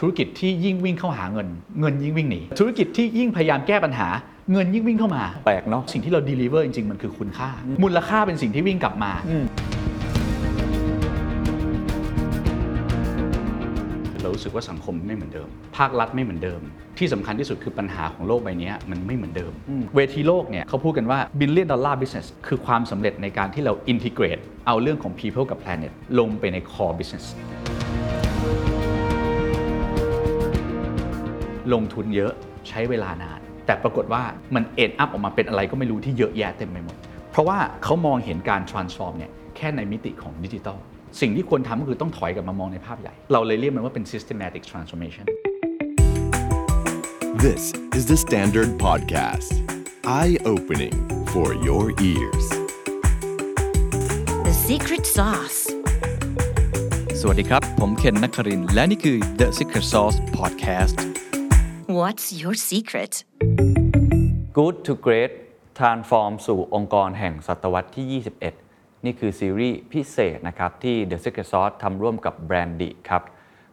ธุรกิจที่ยิ่งวิ่งเข้าหาเงิน เงินยิ่งวิ่งหนี ธุรกิจที่ยิ่งพยายามแก้ปัญหา เงินยิ่งวิ่งเข้ามา แปลกเนาะสิ่งที่เรา deliver จริง ๆ มันคือคุณค่า มูลค่าเป็นสิ่งที่วิ่งกลับมา เรารู้สึกว่าสังคมไม่เหมือนเดิม ภาครัฐไม่เหมือนเดิม ที่สำคัญที่สุดคือปัญหาของโลกใบนี้มันไม่เหมือนเดิม เวทีโลกเนี่ยเขาพูดกันว่า billion dollar business คือความสำเร็จในการที่เรา integrate เอาเรื่องของ people กับ planet ลงไปใน core business ลงทุนเยอะใช้เวลานาน แต่ปรากฏว่ามันเอ็นอัพออกมาเป็นอะไรก็ไม่รู้ที่เยอะแยะเต็มไปหมด เพราะว่าเขามองเห็นการ transform เนี่ยแค่ในมิติของดิจิทัลสิ่งที่ควรทำก็คือต้องถอยกลับมามองในภาพใหญ่ เราเลยเรียกมันว่าเป็น systematic transformation This is the Standard Podcast. Eye opening for your ears. The secret sauce. สวัสดีครับ ผมเคนนักครินทร์และนี่คือ The Secret Sauce Podcast What's your secret? Good to Great Transform สู่องค์กรแห่งศตวรรษที่ 21 นี่คือซีรีส์พิเศษนะครับ ที่ The Secret Sauce ทำร่วมกับแบรนด์ดิครับ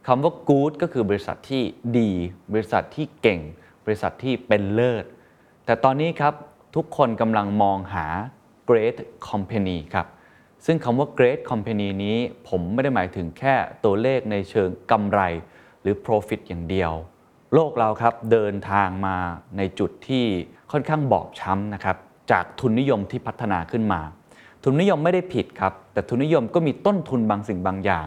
คำว่า Good ก็คือบริษัทที่ดี บริษัทที่เก่ง บริษัทที่เป็นเลิศ แต่ตอนนี้ครับ ทุกคนกำลังมองหา Great Company ครับซึ่งคำว่า Great Company นี้ผมไม่ได้หมายถึงแค่ตัวเลขในเชิงกำไรหรือ Profit อย่างเดียว โลกเราครับเดินทางมาในจุดที่ค่อนข้างบอบช้ำนะครับจากทุนนิยมที่พัฒนาขึ้นมา ทุนนิยมไม่ได้ผิดครับ แต่ทุนนิยมก็มีต้นทุนบางสิ่งบางอย่าง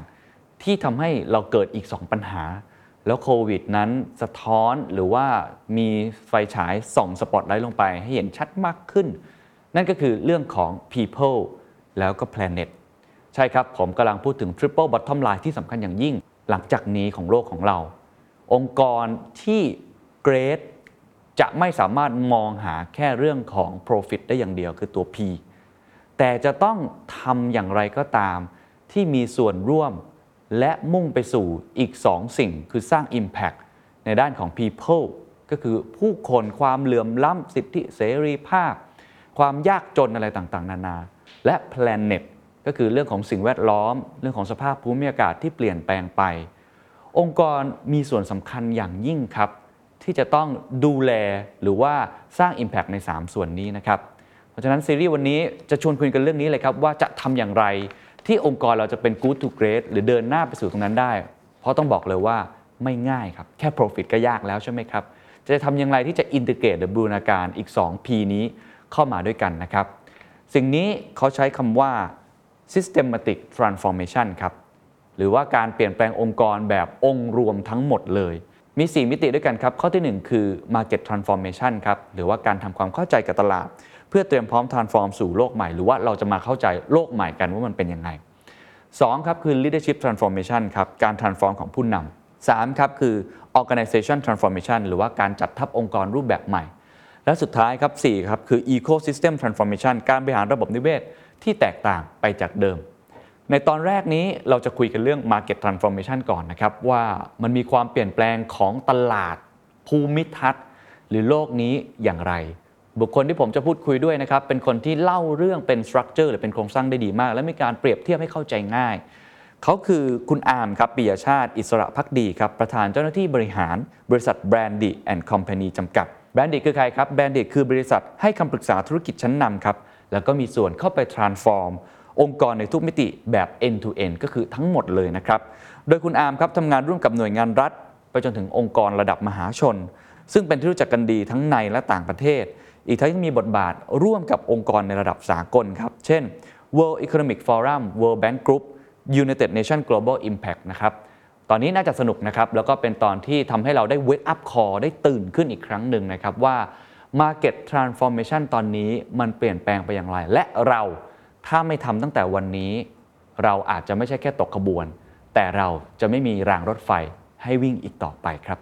ที่ทำให้เราเกิดอีก 2 ปัญหา แล้วโควิดนั้นสะท้อนหรือว่ามีไฟฉายส่องสปอตไลท์ลงไปให้เห็นชัดมากขึ้น นั่นก็คือเรื่องของ people แล้วก็ planet ใช่ครับ ผมกำลังพูดถึง triple bottom line ที่สำคัญอย่างยิ่ง หลังจากนี้ของโลกของเรา องค์กรที่ great จะไม่สามารถมองหาแค่เรื่องของ profit ได้อย่างเดียวคือตัว P แต่จะต้องทำอย่างไรก็ตามที่มีส่วนร่วมและมุ่งไปสู่อีก2สิ่งคือสร้าง Impact ในด้านของ People ก็คือผู้คนความเหลื่อมล้ำสิทธิเสรีภาพ ความยากจนอะไรต่างๆ นานา และ Planet ก็คือเรื่องของสิ่งแวดล้อม เรื่องของสภาพภูมิอากาศที่เปลี่ยนแปลงไป องค์กรมีส่วนสำคัญอย่างยิ่งครับ ที่จะต้องดูแลหรือว่าสร้าง Impact ใน 3 ส่วนนี้นะครับ เพราะฉะนั้นซีรีส์วันนี้จะชวนคุยกันเรื่องนี้เลยครับ ว่าจะทำอย่างไรที่องค์กรเราจะเป็น good to great หรือเดินหน้าไปสู่ตรงนั้นได้ เพราะต้องบอกเลยว่าไม่ง่ายครับ แค่ profit ก็ยากแล้วใช่ไหมครับ จะทำอย่างไรที่จะ integrate หรือบูรณาการอีก 2 P นี้เข้ามาด้วยกันนะครับ สิ่งนี้เขาใช้คำว่า systematic transformation ครับ หรือว่าการเปลี่ยนแปลงองค์กรแบบองค์รวมทั้งหมดเลย มี 4 มิติด้วยกันครับ ข้อทีหนึ่1 คือ market transformation ครับ หรือว่าการทำความเข้าใจกับตลาด เพื่อเตรียมพร้อม transform สู่โลกใหม่ หรือว่าเราจะมาเข้าใจโลกใหม่กันว่ามันเป็นยังไง 2 ครับคือ leadership transformation ครับ การ transform ของผู้นำ3ครับคือ organization transformation หรือว่าการจัดทัพองค์กรรูปแบบใหม่ และสุดท้ายครับ4ครับคือ ecosystem transformation การบริหารระบบนิเวศที่แตกต่างไปจากเดิม ในตอนแรกนี้เราจะคุยกันเรื่อง market transformation ก่อนนะครับ ว่ามันมีความเปลี่ยนแปลงของตลาดภูมิทัศน์ หรือโลกนี้อย่างไร บุคคลที่ผมจะพูดคุยด้วยนะครับ เป็นคนที่เล่าเรื่องเป็น structure หรือเป็นโครงสร้างได้ดีมาก และมีการเปรียบเทียบให้เข้าใจง่าย เขาคือคุณอาร์มครับปิยชาติ อิสระพักดีครับ ประธานเจ้าหน้าที่บริหาร บริษัทแบรนด์ดิแอนด์คอมพานีจำกัดแบรนด์ดิคือใครครับแบรนด์ดิคือบริษัทให้คำปรึกษาธุรกิจชั้นนำครับแล้วก็มีส่วนเข้าไป transform องค์กรในทุกมิติแบบ end to end ก็คือทั้งหมดเลยนะครับ โดยคุณอาร์มครับทำงานร่วมกับหน่วยงานรัฐ ไปจนถึงองค์กรระดับมหาชน ซึ่งเป็นที่รู้จักกันดีทั้งในและต่างประเทศ อีกทั้งยังมีบทบาทร่วมกับองค์กรในระดับสากลครับ เช่น World Economic Forum World Bank Group United Nations Global Impact นะครับตอนนี้น่าจะสนุกนะครับ แล้วก็เป็นตอนที่ทำให้เราได้ wake up call ได้ตื่นขึ้นอีกครั้งหนึ่งนะครับว่า market transformation ตอนนี้มันเปลี่ยนแปลงไปอย่างไร และเรา ถ้าไม่ทำตั้งแต่วันนี้ เราอาจจะไม่ใช่แค่ตกขบวน แต่เราจะไม่มีรางรถไฟให้วิ่งอีกต่อไปครับ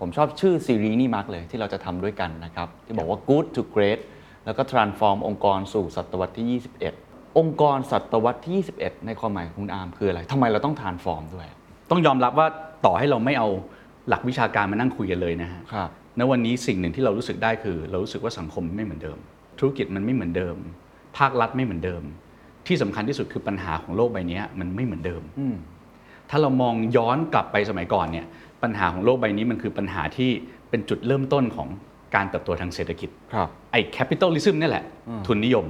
ผมชอบชื่อซีรีส์นี้มากเลยที่เราจะทำด้วยกันนะครับ ที่บอกว่า good to great แล้วก็ transform องค์กรสู่ศตวรรษที่ 21 องค์กรศตวรรษที่ 21 ในความหมายของคุณอาร์มคืออะไรทำไมเราต้อง transform ด้วย ต้องยอมรับว่าต่อให้เราไม่เอาหลักวิชาการมานั่งคุยกันเลยนะฮะครับณวันนี้สิ่งหนึ่งที่เรารู้สึกได้คือ เรารู้สึกว่าสังคมไม่เหมือนเดิม ธุรกิจมันไม่เหมือนเดิม ภาครัฐไม่เหมือนเดิม ที่สำคัญที่สุดคือปัญหาของโลกใบนี้มันไม่เหมือนเดิมถ้าเรามองย้อนกลับไปสมัยก่อนเนี่ยปัญหาของโลกใบนี้มันคือปัญหาที่เป็นจุดเริ่มต้นของการเติบโตทางเศรษฐกิจครับไอ้ capitalism เนี่ยแหละ ทุนนิยม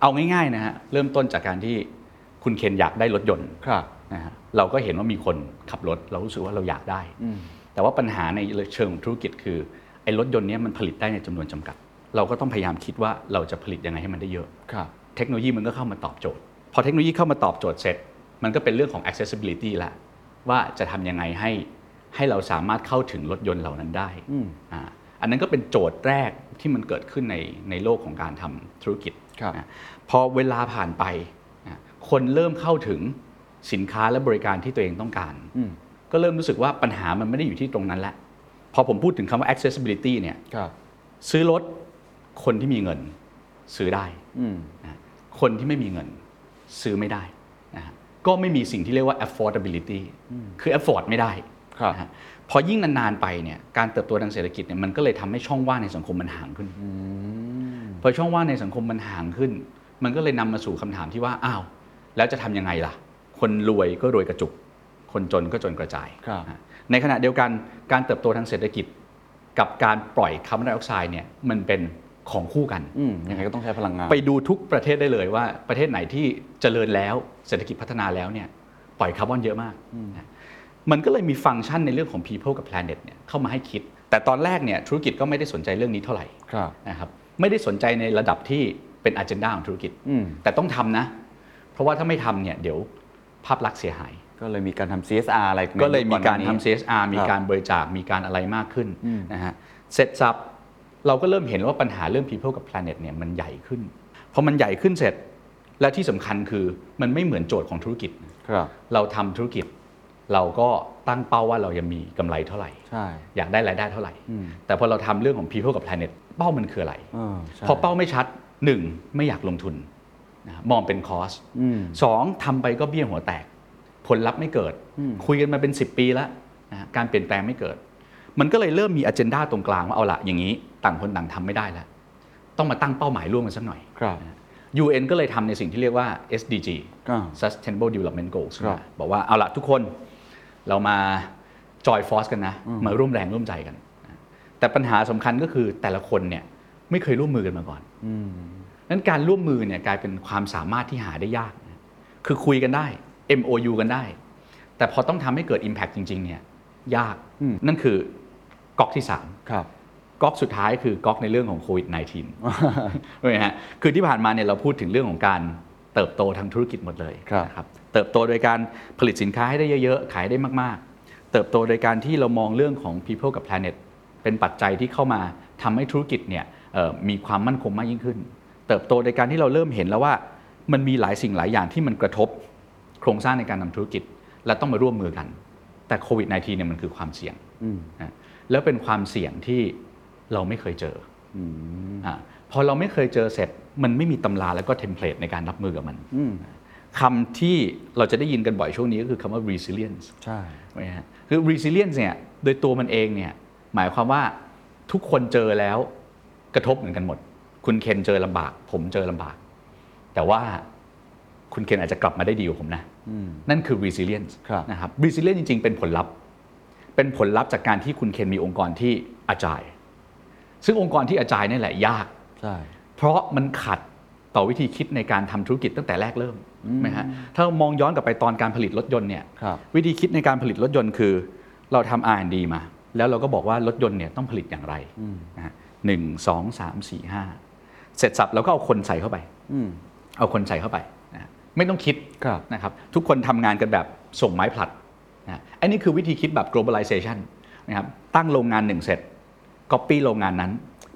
เอาง่ายๆนะฮะเริ่มต้นจากการที่คุณเคนอยากได้รถยนต์ครับนะฮะเราก็เห็นว่ามีคนขับรถเรารู้สึกว่าเราอยากได้ แต่ว่าปัญหาในเชิงของธุรกิจคือไอ้รถยนต์เนี้ยมันผลิตได้ในจำนวนจำกัด เราก็ต้องพยายามคิดว่าเราจะผลิตยังไงให้มันได้เยอะครับเทคโนโลยีมันก็เข้ามาตอบโจทย์ พอเทคโนโลยีเข้ามาตอบโจทย์เสร็จ มันก็เป็นเรื่องของ accessibility ละว่าจะทำยังไงให้ให้เราสามารถเข้าถึงรถยนต์เหล่านั้นได้อ่าอันนั้นก็เป็นโจทย์แรกที่มันเกิดขึ้นในในโลกของการทำธุรกิจครับนะพอเวลาผ่านไปนะคนเริ่มเข้าถึงสินค้าและบริการที่ตัวเองต้องการ ก็เริ่มรู้สึกว่าปัญหามันไม่ได้อยู่ที่ตรงนั้นแล้ว พอผมพูดถึงคำว่า accessibility เนี่ยครับซื้อรถ คนที่มีเงินซื้อได้นะคนที่ไม่มีเงินซื้อไม่ได้นะฮะก็ไม่มีสิ่งที่เรียกว่า affordability คือ afford ไม่ได้ครับนะฮะพอยิ่งนานๆไปเนี่ยการเติบโตทางเศรษฐกิจเนี่ยมันก็เลยทำให้ช่องว่างในสังคมมันห่างขึ้นพอช่องว่างในสังคมมันห่างขึ้น มันก็เลยนำมาสู่คำถามที่ว่าอ้าวแล้วจะทำยังไงล่ะ คนรวยก็รวยกระจุก คนจนก็จนกระจายครับนะฮะในขณะเดียวกันการเติบโตทางเศรษฐกิจ กับการปล่อยคาร์บอนไดออกไซด์เนี่ยมันเป็น ของคู่กันอืมยังไงก็ต้องใช้พลังงาน ไปดูทุกประเทศได้เลยว่าประเทศไหนที่เจริญแล้วเศรษฐกิจพัฒนาแล้วเนี่ยปล่อยคาร์บอนเยอะมากนะมันก็เลยมีฟังก์ชันในเรื่องของ people กับ planet เนี่ยเข้ามาให้คิด แต่ตอนแรกเนี่ยธุรกิจก็ไม่ได้สนใจเรื่องนี้เท่าไหร่ครับนะครับไม่ได้สนใจในระดับที่เป็น agenda ของธุรกิจอืมแต่ต้องทำนะ เพราะว่าถ้าไม่ทำเนี่ยเดี๋ยวภาพลักษณ์เสียหาย ก็เลยมีการทำ CSR อะไรในก็เลยมีการอนหทำนี้ CSR มีการบริจาคมีการอะไรมากขึ้นนะฮะเสร็จสับ เราก็เริ่มเห็นว่าปัญหาเรื่อง people กับ planet เนี่ยมันใหญ่ขึ้นพอมันใหญ่ขึ้นเสร็จและที่สำคัญคือมันไม่เหมือนโจทย์ของธุรกิจ ครับเราทำธุรกิจ เราก็ตั้งเป้าว่าเราจะมีกำไรเท่าไหร่ ใช่อยากได้รายได้เท่าไหร่แต่พอเราทำเรื่องของ people กับ planet เป้ามันคืออะไร เออใช่พอเป้าไม่ชัดหนึ่งไม่อยากลงทุนนะมองเป็นคอสอืม สองทำไปก็เบี้ยหัวแตก ผลลัพธ์ไม่เกิดคุยกันมาเป็น 10 ปีแล้วนะฮะการเปลี่ยนแปลงไม่เกิด มันก็เลยเริ่มมีอ g e n d a ตรงกลางว่าเอาละอย่างนี้ต่างคนต่างทำไม่ได้แล้ว ต้องมาตั้งเป้าหมายร่วมกันสักหน่อยครับ UN ก็เลยทำในสิ่งที่เรียกว่า SDG อ่า Sustainable Development Goals ครับบอกว่าเอาละทุกคนเรามาจอยฟอสกันนะ มาร่วมแรงร่วมใจกัน แต่ปัญหาสำคัญก็คือแต่ละคนเนี่ยไม่เคยร่วมมือกันมาก่อนนั้นการร่วมมือเนี่ยกลายเป็นความสามารถที่หาได้ยากนะคือคุยกันได้ MOU กันได้ แต่พอต้องทำให้เกิด Impact จริง ๆ เนี่ยยาก นั่นคือ ก๊อกที่ 3 ครับก๊อกสุดท้ายคือก๊อกในเรื่องของโควิด -19 ใช่ไหมฮะคือที่ผ่านมาเนี่ยเราพูดถึงเรื่องของการเติบโตทางธุรกิจหมดเลยครับนะครับเติบโตโดยการผลิตสินค้าให้ได้เยอะๆ ขายได้มากๆ เติบโตโดยการที่เรามองเรื่องของ people กับ planet เป็นปัจจัยที่เข้ามาทำให้ธุรกิจเนี่ยเอ่อมีความมั่นคงมากยิ่งขึ้น เติบโตโดยการที่เราเริ่มเห็นแล้วว่ามันมีหลายสิ่งหลายอย่างที่มันกระทบโครงสร้างในการทำธุรกิจ และต้องมาร่วมมือกัน แต่โควิด -19 เนี่ยมันคือความเสี่ยงนะ แล้วเป็นความเสี่ยงที่เราไม่เคยเจอออ่าพอเราไม่เคยเจอเสร็จ มันไม่มีตำราแล้วก็เทมเพลตในการรับมือกับมันคำที่เราจะได้ยินกันบ่อยช่วงนี้ก็คือคำว่า resilience ใช่ใช่ไหมฮะคือ resilience เนี่ยโดยตัวมันเองเนี่ยหมายความว่าทุกคนเจอแล้วกระทบเหมือนกันหมด คุณเคนเจอลำบาก ผมเจอลำบาก แต่ว่าคุณเคนอาจจะกลับมาได้ดีกว่าผมนะนั่นคือ resilience ครับนะครับ resilience จริงๆ เป็นผลลัพธ์ เป็นผลลัพธ์จากการที่คุณเคนมีองค์กรที่อาจาย ซึ่งองค์กรที่อาจายนี่แหละยาก ใช่ เพราะมันขัดต่อวิธีคิดในการทำธุรกิจตั้งแต่แรกเริ่มไหมฮะถ้ามองย้อนกลับไปตอนการผลิตรถยนต์เนี่ยครับวิธีคิดในการผลิตรถยนต์คือ เราทำ R&D มา แล้วเราก็บอกว่ารถยนต์เนี่ยต้องผลิตอย่างไรนะฮะหนึ่งสองสามสี่ห้าเสร็จสับเราก็เอาคนใส่เข้าไปเอาคนใส่เข้าไปนะฮะไม่ต้องคิดครับนะครับ ทุกคนทำงานกันแบบส่งไม้ผลัด นะอันนี้คือวิธีคิดแบบ globalization นะครับตั้งโรงงานหนึ่งเสร็จ copy โรงงานนั้น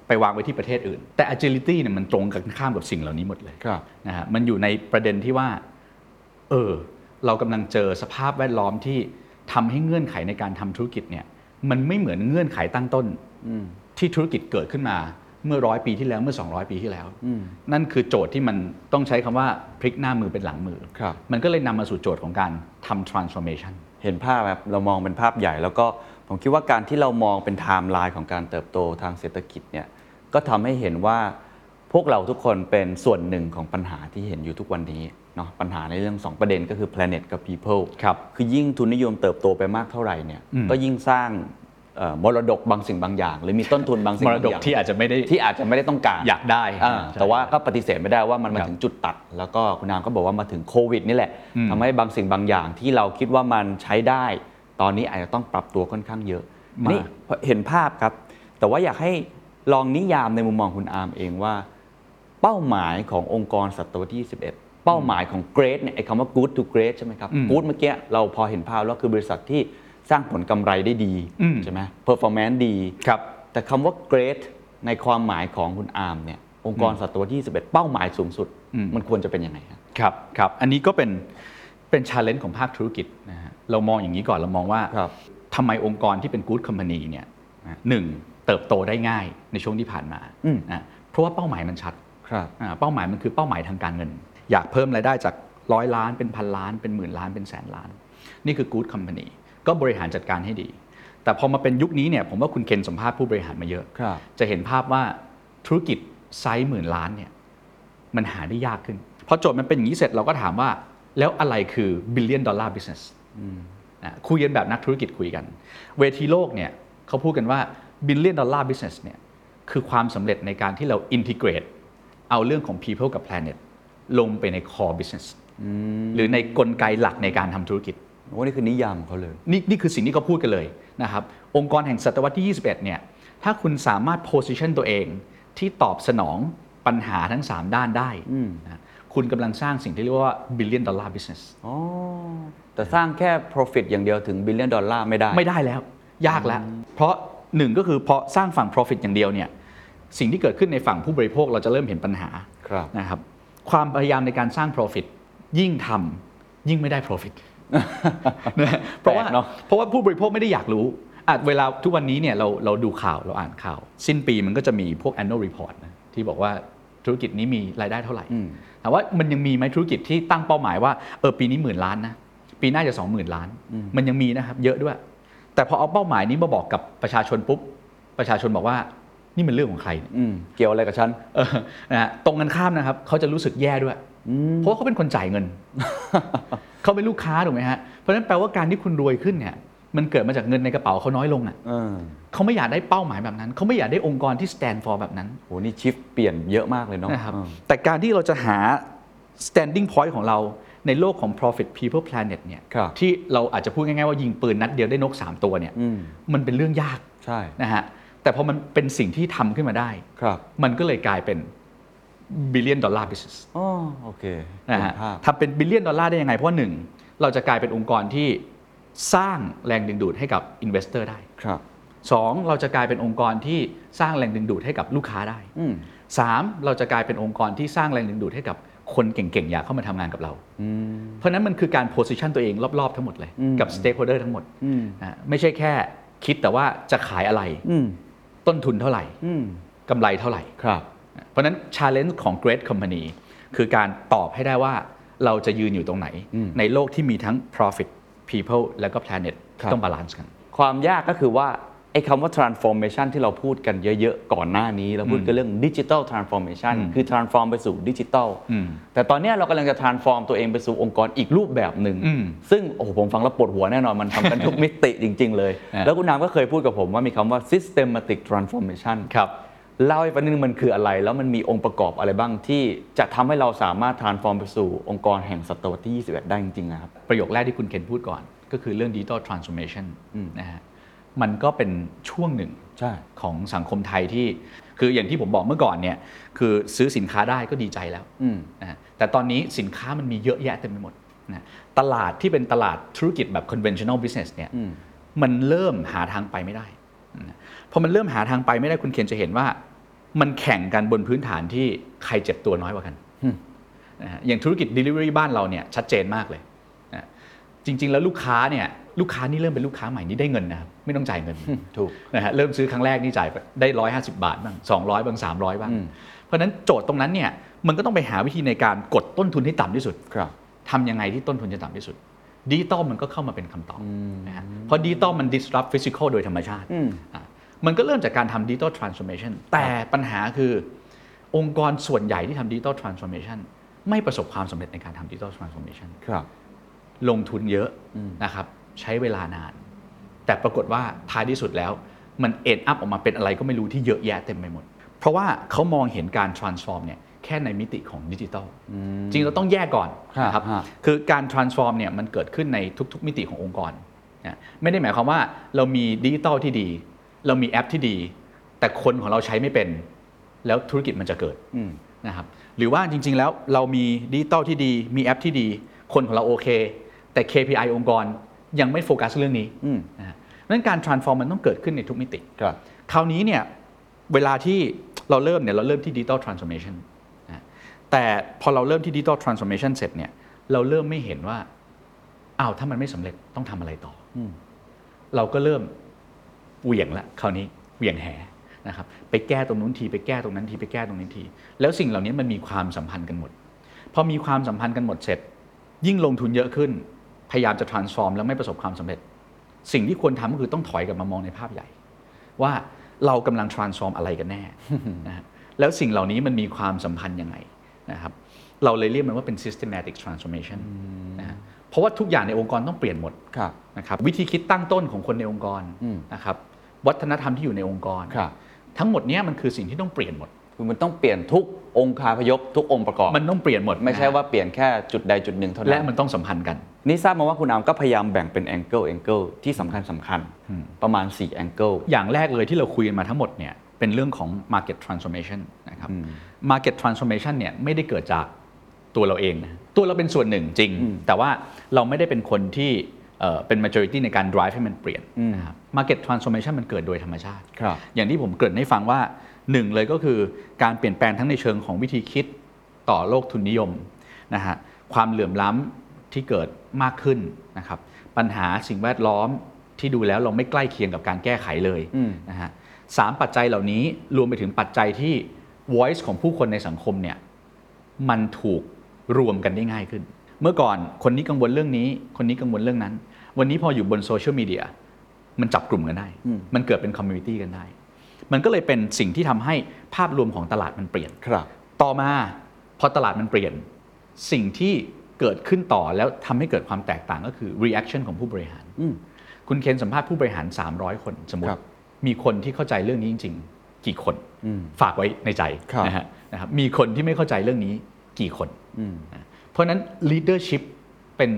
ไปวางไว้ที่ประเทศอื่น แต่ agility เนี่ยมันตรงกันข้ามกับสิ่งเหล่านี้หมดเลยครับนะฮะมันอยู่ในประเด็นที่ว่าเออเรากำลังเจอสภาพแวดล้อมที่ทำให้เงื่อนไขในการทำธุรกิจเนี่ยมันไม่เหมือนเงื่อนไขตั้งต้นที่ธุรกิจเกิดขึ้นมาเมื่อร้อยปีที่แล้วเมื่อ 200 ปีที่แล้ว นั่นคือโจทย์ที่มันต้องใช้คำว่าพลิกหน้ามือเป็นหลังมือครับมันก็เลยนำมาสู่โจทย์ของการทำ transformation เห็นภาพแบบเรามองเป็นภาพใหญ่ แล้วก็ผมคิดว่าการที่เรามองเป็นไทม์ไลน์ของการเติบโตทางเศรษฐกิจเนี่ยก็ทำให้เห็นว่าพวกเราทุกคนเป็นส่วนหนึ่งของปัญหาที่เห็นอยู่ทุกวันนี้เนาะปัญหาในเรื่อง 2 ประเด็นก็คือ planet กับ people ครับคือยิ่งทุนนิยมเติบโตไปมากเท่าไหร่เนี่ยอืมก็ยิ่งสร้างเอ่อ มรดกบางสิ่งบางอย่าง หรือมีต้นทุนบางสิ่งมรบางดอกย่างที่อาจจะไม่ได้ที่อาจจะไม่ได้ต้องการอยากได้อ่าใช่ แต่ว่าก็ปฏิเสธไม่ได้ว่ามันมาครับถึงจุดตัด แล้วก็คุณอาร์มก็บอกว่ามาถึงโควิดนี่แหละอืมทำให้บางสิ่งบางอย่างที่เราคิดว่ามันใช้ได้ ตอนนี้อาจจะต้องปรับตัวค่อนข้างเยอะมานี่เห็นภาพครับ แต่ว่าอยากให้ลองนิยามในมุมมองคุณอาร์มเองว่า เป้าหมายขององค์กรศตวรรษที่ 21 เป้าหมายของ great เนี่ยไอ้คำว่า good to great ใช่ไหมครับ อืม good เมื่อกี้เราพอเห็นภาพแล้วคือบริษัทที่ สร้างผลกำไรได้ดีอืมใช่ไหม performance ดีครับแต่คำว่า great ในความหมายของคุณอาร์มเนี่ยองค์กรศตวรรษที่21 เป้าหมายสูงสุดอืมมันควรจะเป็นยังไงครับครับครับอันนี้ก็เป็นเป็นชาเลนจ์ของภาคธุรกิจนะฮะเรามองอย่างนี้ก่อนเรามองว่าครับทำไมองค์กรที่เป็น good company เนี่ยนะหนึ่งเติบโตได้ง่ายในช่วงที่ผ่านมาอืมนะเพราะว่าเป้าหมายมันชัดครับอ่าเป้าหมายมันคือเป้าหมายทางการเงิน อยากเพิ่มรายได้จากร้อยล้านเป็นพันล้านเป็นหมื่นล้านเป็นแสนล้าน นี่คือ good company ก็บริหารจัดการให้ดี แต่พอมาเป็นยุคนี้เนี่ยผมว่าคุณเคนสัมภาษณ์ผู้บริหารมาเยอะครับจะเห็นภาพว่าธุรกิจไซส์หมื่นล้านเนี่ยมันหาได้ยากขึ้นพอโจทย์มันเป็นอย่างนี้เสร็จเราก็ถามว่าแล้วอะไรคือ billion dollar business นะคุยกันแบบนักธุรกิจคุยกัน เวทีโลกเนี่ยเขาพูดกันว่า billion dollar business เนี่ยคือความสำเร็จในการที่เรา integrate เอาเรื่องของ people กับ planet ลงไปใน core business หรือในกลไกหลักในการทำธุรกิจ โอ้นี่คือนิยามของเขาเลย นี่นี่คือสิ่งที่เขาพูดกันเลยนะครับองค์กรแห่งศตวรรษที่ 21 เนี่ยถ้าคุณสามารถ position ตัวเองที่ตอบสนองปัญหาทั้ง 3 ด้านได้นะคุณกำลังสร้างสิ่งที่เรียกว่า billion dollar business อ๋อแต่สร้างแค่ profit อย่างเดียวถึง billion ดอลลาร์ไม่ได้ ไม่ได้แล้ว ยากแล้ว เพราะหนึ่งก็คือพอสร้างฝั่ง profit อย่างเดียวเนี่ยสิ่งที่เกิดขึ้นในฝั่งผู้บริโภคเราจะเริ่มเห็นปัญหาครับนะครับ ความพยายามในการสร้าง profit ยิ่งทำยิ่งไม่ได้ profit นะ เพราะว่าแปลกเนอะเพราะว่าผู้บริโภคไม่ได้อยากรู้อาจเวลาทุกวันนี้เนี่ยเราเราดูข่าวเราอ่านข่าว สิ้นปีมันก็จะมีพวก annual report นะที่บอกว่าธุรกิจนี้มีรายได้เท่าไหร่ถามว่ามันยังมีไหมธุรกิจที่ตั้งเป้าหมายว่าเออปีนี้หมื่นล้านนะปีหน้าจะสองหมื่นล้าน มันยังมีนะครับเยอะด้วย แต่พอเอาเป้าหมายนี้มาบอกกับประชาชนปุ๊บประชาชนบอกว่านี่มันเรื่องของใครเนี่ยอืมเกี่ยวอะไรกับฉันเออนะฮะตรงกันข้ามนะครับเขาจะรู้สึกแย่ด้วยเพราะว่าเขาเป็นคนจ่ายเงิน เขาเป็นลูกค้าถูกไหมฮะเพราะฉะนั้นแปลว่าการที่คุณรวยขึ้นเนี่ยมันเกิดมาจากเงินในกระเป๋าเขาน้อยลงอะเออเขาไม่อยากได้เป้าหมายแบบนั้น เขาไม่อยากได้องค์กรที่ stand for แบบนั้นโหนี่ชิฟเปลี่ยนเยอะมากเลยเนาะนะครับเออแต่การที่เราจะหา standing point ของเราในโลกของ profit people planet เนี่ยครับ ที่เราอาจจะพูดง่ายๆว่ายิงปืนนัดเดียวได้นก 3 ตัวเนี่ยอืม มันเป็นเรื่องยากใช่ นะฮะแต่พอมันเป็นสิ่งที่ทำขึ้นมาได้ ครับ มันก็เลยกลายเป็น billion dollar business อ๋อโอเคนะฮะเห็ภาพ ทำเป็น billion dollar ได้ยังไง เพราะว่าหนึ่งเราจะกลายเป็นองค์กรที่สร้างแรงดึงดูดให้กับ investor ได้ ครับสองเราจะกลายเป็นองค์กรที่สร้างแรงดึงดูดให้กับลูกค้าได้ อืมสามเราจะกลายเป็นองค์กรที่สร้างแรงดึงดูดให้กับคนเก่งๆ อยากเข้ามาทำงานกับเราเพราะฉะนั้นมันคือการ position ตัวเองรอบๆ ทั้งหมดเลยกับ stakeholder ทั้งหมดนะไม่ใช่แค่คิดแต่ว่าจะขายอะไรอืม ต้นทุนเท่าไหร่อืม กำไรเท่าไหร่ ครับ เพราะฉะนั้น challenge ของ great company คือการตอบให้ได้ว่าเราจะยืนอยู่ตรงไหน ในโลกที่มีทั้ง profit people แล้วก็ planet ครับที่ต้อง balance กัน ความยากก็คือว่าไอ้คำว่า transformation ที่เราพูดกันเยอะๆ ก่อนหน้านี้ เราพูดกันเรื่อง digital transformation คือ transform ไปสู่ดิจิทัลอืมแต่ตอนเนี้ยเรากำลังจะ transform ตัวเองไปสู่องค์กรอีกรูปแบบหนึ่งอืมซึ่งโอ้โหผมฟังแล้วปวดหัวแน่นอน มันทำกันทุกมิติจริง ๆ เลยฮะแล้วคุณนามก็เคยพูดกับผมว่ามีคำว่า systematic transformation ครับ เล่าให้ฟังนิดนึงมันคืออะไร แล้วมันมีองค์ประกอบอะไรบ้างที่จะทำให้เราสามารถ transform ไปสู่องค์กรแห่งศตวรรษที่ 21 ได้จริงๆนะครับ ประโยคแรกที่คุณเคนพูดก่อน ก็คือเรื่อง digital transformation นะฮะมันก็เป็นช่วงหนึ่งใช่ของสังคมไทยที่ คืออย่างที่ผมบอกเมื่อก่อนเนี่ยคือซื้อสินค้าได้ก็ดีใจแล้วอืมนะฮะแต่ตอนนี้สินค้ามันมีเยอะแยะเต็มไปหมดนะตลาดที่เป็นตลาดธุรกิจแบบ conventional business เนี่ยมันเริ่มหาทางไปไม่ได้นะพอมันเริ่มหาทางไปไม่ได้คุณเคนจะเห็นว่า มันแข่งกันบนพื้นฐานที่ใครเจ็บตัวน้อยกว่ากันนะฮะอย่างธุรกิจ delivery บ้านเราเนี่ยชัดเจนมากเลยนะจริง ๆ แล้วลูกค้าเนี่ยลูกค้านี่เริ่มเป็นลูกค้าใหม่นี่ได้เงินนะครับไม่ต้องจ่ายเงินถูกนะฮะเริ่มซื้อครั้งแรกนี่จ่ายไปได้150บาทบ้าง200บ้าง300บ้างอืมเพราะฉะนั้นโจทย์ตรงนั้นเนี่ยมันก็ต้องไปหาวิธีในการกดต้นทุนให้ต่ำที่สุดครับทำยังไงที่ต้นทุนจะต่ำที่สุดดิจิตอลมันก็เข้ามาเป็นคำตอบนะฮะเพราะดิจิตอลมัน disrupt physical โดยธรรมชาติอื มอะมันก็เริ่มจากการทำดิจิตอล transformation แต่ปัญหาคือองค์กรส่วนใหญ่ที่ทำดิจิตอล transformation ไม่ประสบความสำเร็จในการทำ digital transformation ครับลงทุนเยอะนะครับใช้เวลานาน แต่ปรากฏว่าท้ายที่สุดแล้ว มันเอ็นอัพออกมาเป็นอะไรก็ไม่รู้ที่เยอะแยะเต็มไปหมด เพราะว่าเขามองเห็นการ transform เนี่ยแค่ในมิติของดิจิทัลจริงเราต้องแยกก่อนนะครับฮะคือการ transform เนี่ยมันเกิดขึ้นในทุก ๆ มิติขององค์กรนะไม่ได้หมายความว่าเรามีดิจิทัลที่ดี เรามีแอปที่ดี แต่คนของเราใช้ไม่เป็น แล้วธุรกิจมันจะเกิดนะครับหรือว่าจริง ๆ แล้วเรามีดิจิตอลที่ดี มีแอปที่ดี คนของเราโอเค แต่ KPI องค์กรยังไม่โฟกัสเรื่องนี้นะฮะเพราะฉะนั้นการ transform มันต้องเกิดขึ้นในทุกมิติครับคราวนี้เนี่ยเวลาที่เราเริ่มเนี่ยเราเริ่มที่ digital transformation นะแต่พอเราเริ่มที่ digital transformation เสร็จเนี่ยเราเริ่มไม่เห็นว่าอ้าวถ้ามันไม่สำเร็จต้องทำอะไรต่ออเราก็เริ่ม เหวี่ยงละคราวนี้เหวี่ยงแหนะครับไปแก้ตรงนู้นทีไปแก้ตรงนั้นทีไปแก้ตรงนี้ที แล้วสิ่งเหล่านี้มันมีความสัมพันธ์กันหมดพอมีความสัมพันธ์กันหมดเสร็จ ยิ่งลงทุนเยอะขึ้น พยายามจะ transform แล้วไม่ประสบความสำเร็จ สิ่งที่ควรทำก็คือต้องถอยกลับมามองในภาพใหญ่ ว่าเรากำลัง transform อะไรกันแน่นะฮะแล้วสิ่งเหล่านี้มันมีความสัมพันธ์ยังไงนะครับเราเลยเรียกมันว่าเป็น systematic transformation นะฮะเพราะว่าทุกอย่างในองค์กรต้องเปลี่ยนหมดครับนะครับวิธีคิดตั้งต้นของคนในองค์กรนะครับ วัฒนธรรมที่อยู่ในองค์กรครับ ทั้งหมดเนี้ยมันคือสิ่งที่ต้องเปลี่ยนหมด คือมันต้องเปลี่ยนทุกองค์คาพยพทุกองค์ประกอบ มันต้องเปลี่ยนหมดไม่ใช่นะฮะว่าเปลี่ยนแค่จุดใดจุดหนึ่งเท่านั้นและมันต้องสัมพันธ์กัน นี่ทราบมาว่าคุณอาร์มก็พยายามแบ่งเป็น angle angle ที่สำคัญสำคัญประมาณ4 angle อย่างแรกเลยที่เราคุยกันมาทั้งหมดเนี่ยเป็นเรื่องของ market transformation นะครับ market transformation เนี่ยไม่ได้เกิดจากตัวเราเองนะตัวเราเป็นส่วนหนึ่งจริง แต่ว่าเราไม่ได้เป็นคนที่ เอ่อเป็น majority ในการ drive ให้มันเปลี่ยนนะครับ market transformation มันเกิดโดยธรรมชาติครับอย่างที่ผมเกริ่นให้ฟังว่าหนึ่งเลยก็คือการเปลี่ยนแปลงทั้งในเชิงของวิธีคิดต่อโลกทุนนิยมนะฮะความเหลื่อมล้ำที่เกิดมากขึ้นนะครับปัญหาสิ่งแวดล้อมที่ดูแล้วเราไม่ใกล้เคียงกับการแก้ไขเลยนะฮะสามปัจจัยเหล่านี้รวมไปถึงปัจจัยที่ voice ของผู้คนในสังคมเนี่ยมันถูกรวมกันได้ง่ายขึ้น เมื่อก่อนคนนี้กังวลเรื่องนี้ คนนี้กังวลเรื่องนั้น วันนี้พออยู่บนโซเชียลมีเดียมันจับกลุ่มกันได้ มันเกิดเป็น community กันได้ มันก็เลยเป็นสิ่งที่ทำให้ภาพรวมของตลาดมันเปลี่ยนครับ ต่อมาพอตลาดมันเปลี่ยน สิ่งที่เกิดขึ้นต่อแล้วทำให้เกิดความแตกต่างก็คือ reaction ของผู้บริหาร คุณเคนสัมภาษณ์ผู้บริหาร 300 คนสมมคติรับมีคนที่เข้าใจเรื่องนี้จริง ๆ กี่คนฝากไว้ในใจครับนะฮะนะครับมีคนที่ไม่เข้าใจเรื่องนี้กี่คนนะเพราะฉะนั้น leadership เป็น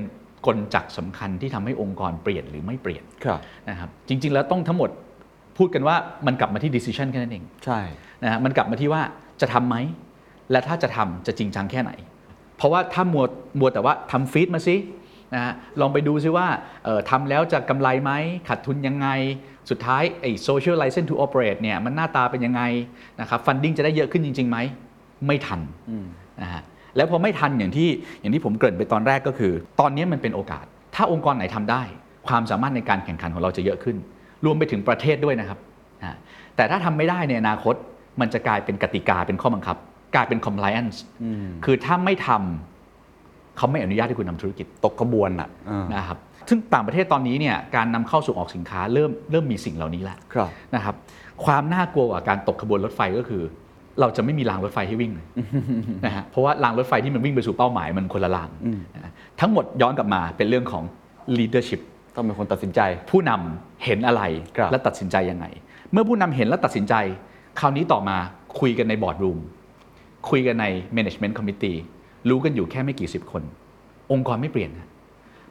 กลจักรสำคัญที่ทำให้องค์กรเปลี่ยนหรือไม่เปลี่ยนครับนะครับจริง ๆ แล้วต้องทั้งหมดพูดกันว่ามันกลับมาที่ decision แค่นั้นเองใช่นะฮะมันกลับมาที่ว่าจะทำไหม และถ้าจะทำจะจริงจังแค่ไหน เพราะว่าถ้ามัวมัวแต่ว่าทำฟีดมาสินะฮะลองไปดูซิว่าเอ่อทำแล้วจะกำไรไหมขาดทุนยังไง สุดท้ายไอ้ social license to operate เนี่ยมันหน้าตาเป็นยังไงนะครับ funding จะได้เยอะขึ้นจริงๆไหมไม่ทันนะฮะ แล้วพอไม่ทันอย่างที่อย่างที่ผมเกริ่นไปตอนแรกก็คือ ตอนนี้มันเป็นโอกาส ถ้าองค์กรไหนทำได้ ความสามารถในการแข่งขันของเราจะเยอะขึ้น รวมไปถึงประเทศด้วยนะครับอ่าแต่ถ้าทำไม่ได้ในอนาคตมันจะกลายเป็นกติกาเป็นข้อบังคับ กลายเป็น compliance คือถ้าไม่ทำเขาไม่อนุญาตให้คุณทำธุรกิจตกขบวนอะนะครับซึ่งต่างประเทศตอนนี้เนี่ยการนำเข้าส่งออกสินค้าเริ่มเริ่มมีสิ่งเหล่านี้แล้วครับนะครับ ความน่ากลัวกว่าการตกขบวนรถไฟก็คือ เราจะไม่มีรางรถไฟให้วิ่งเลยนะฮะเพราะว่ารางรถไฟที่มันวิ่งไปสู่เป้าหมายมันคนละรางนะฮะทั้งหมดย้อนกลับมาเป็นเรื่องของ leadership ต้องเป็นคนตัดสินใจ ผู้นำเห็นอะไรครับและตัดสินใจยังไง เมื่อผู้นำเห็นและตัดสินใจ คราวนี้ต่อมาคุยกันในบอร์ดรูมคุยกันใน management committee รู้กันอยู่แค่ไม่กี่สิบคน องค์กรไม่เปลี่ยนนะ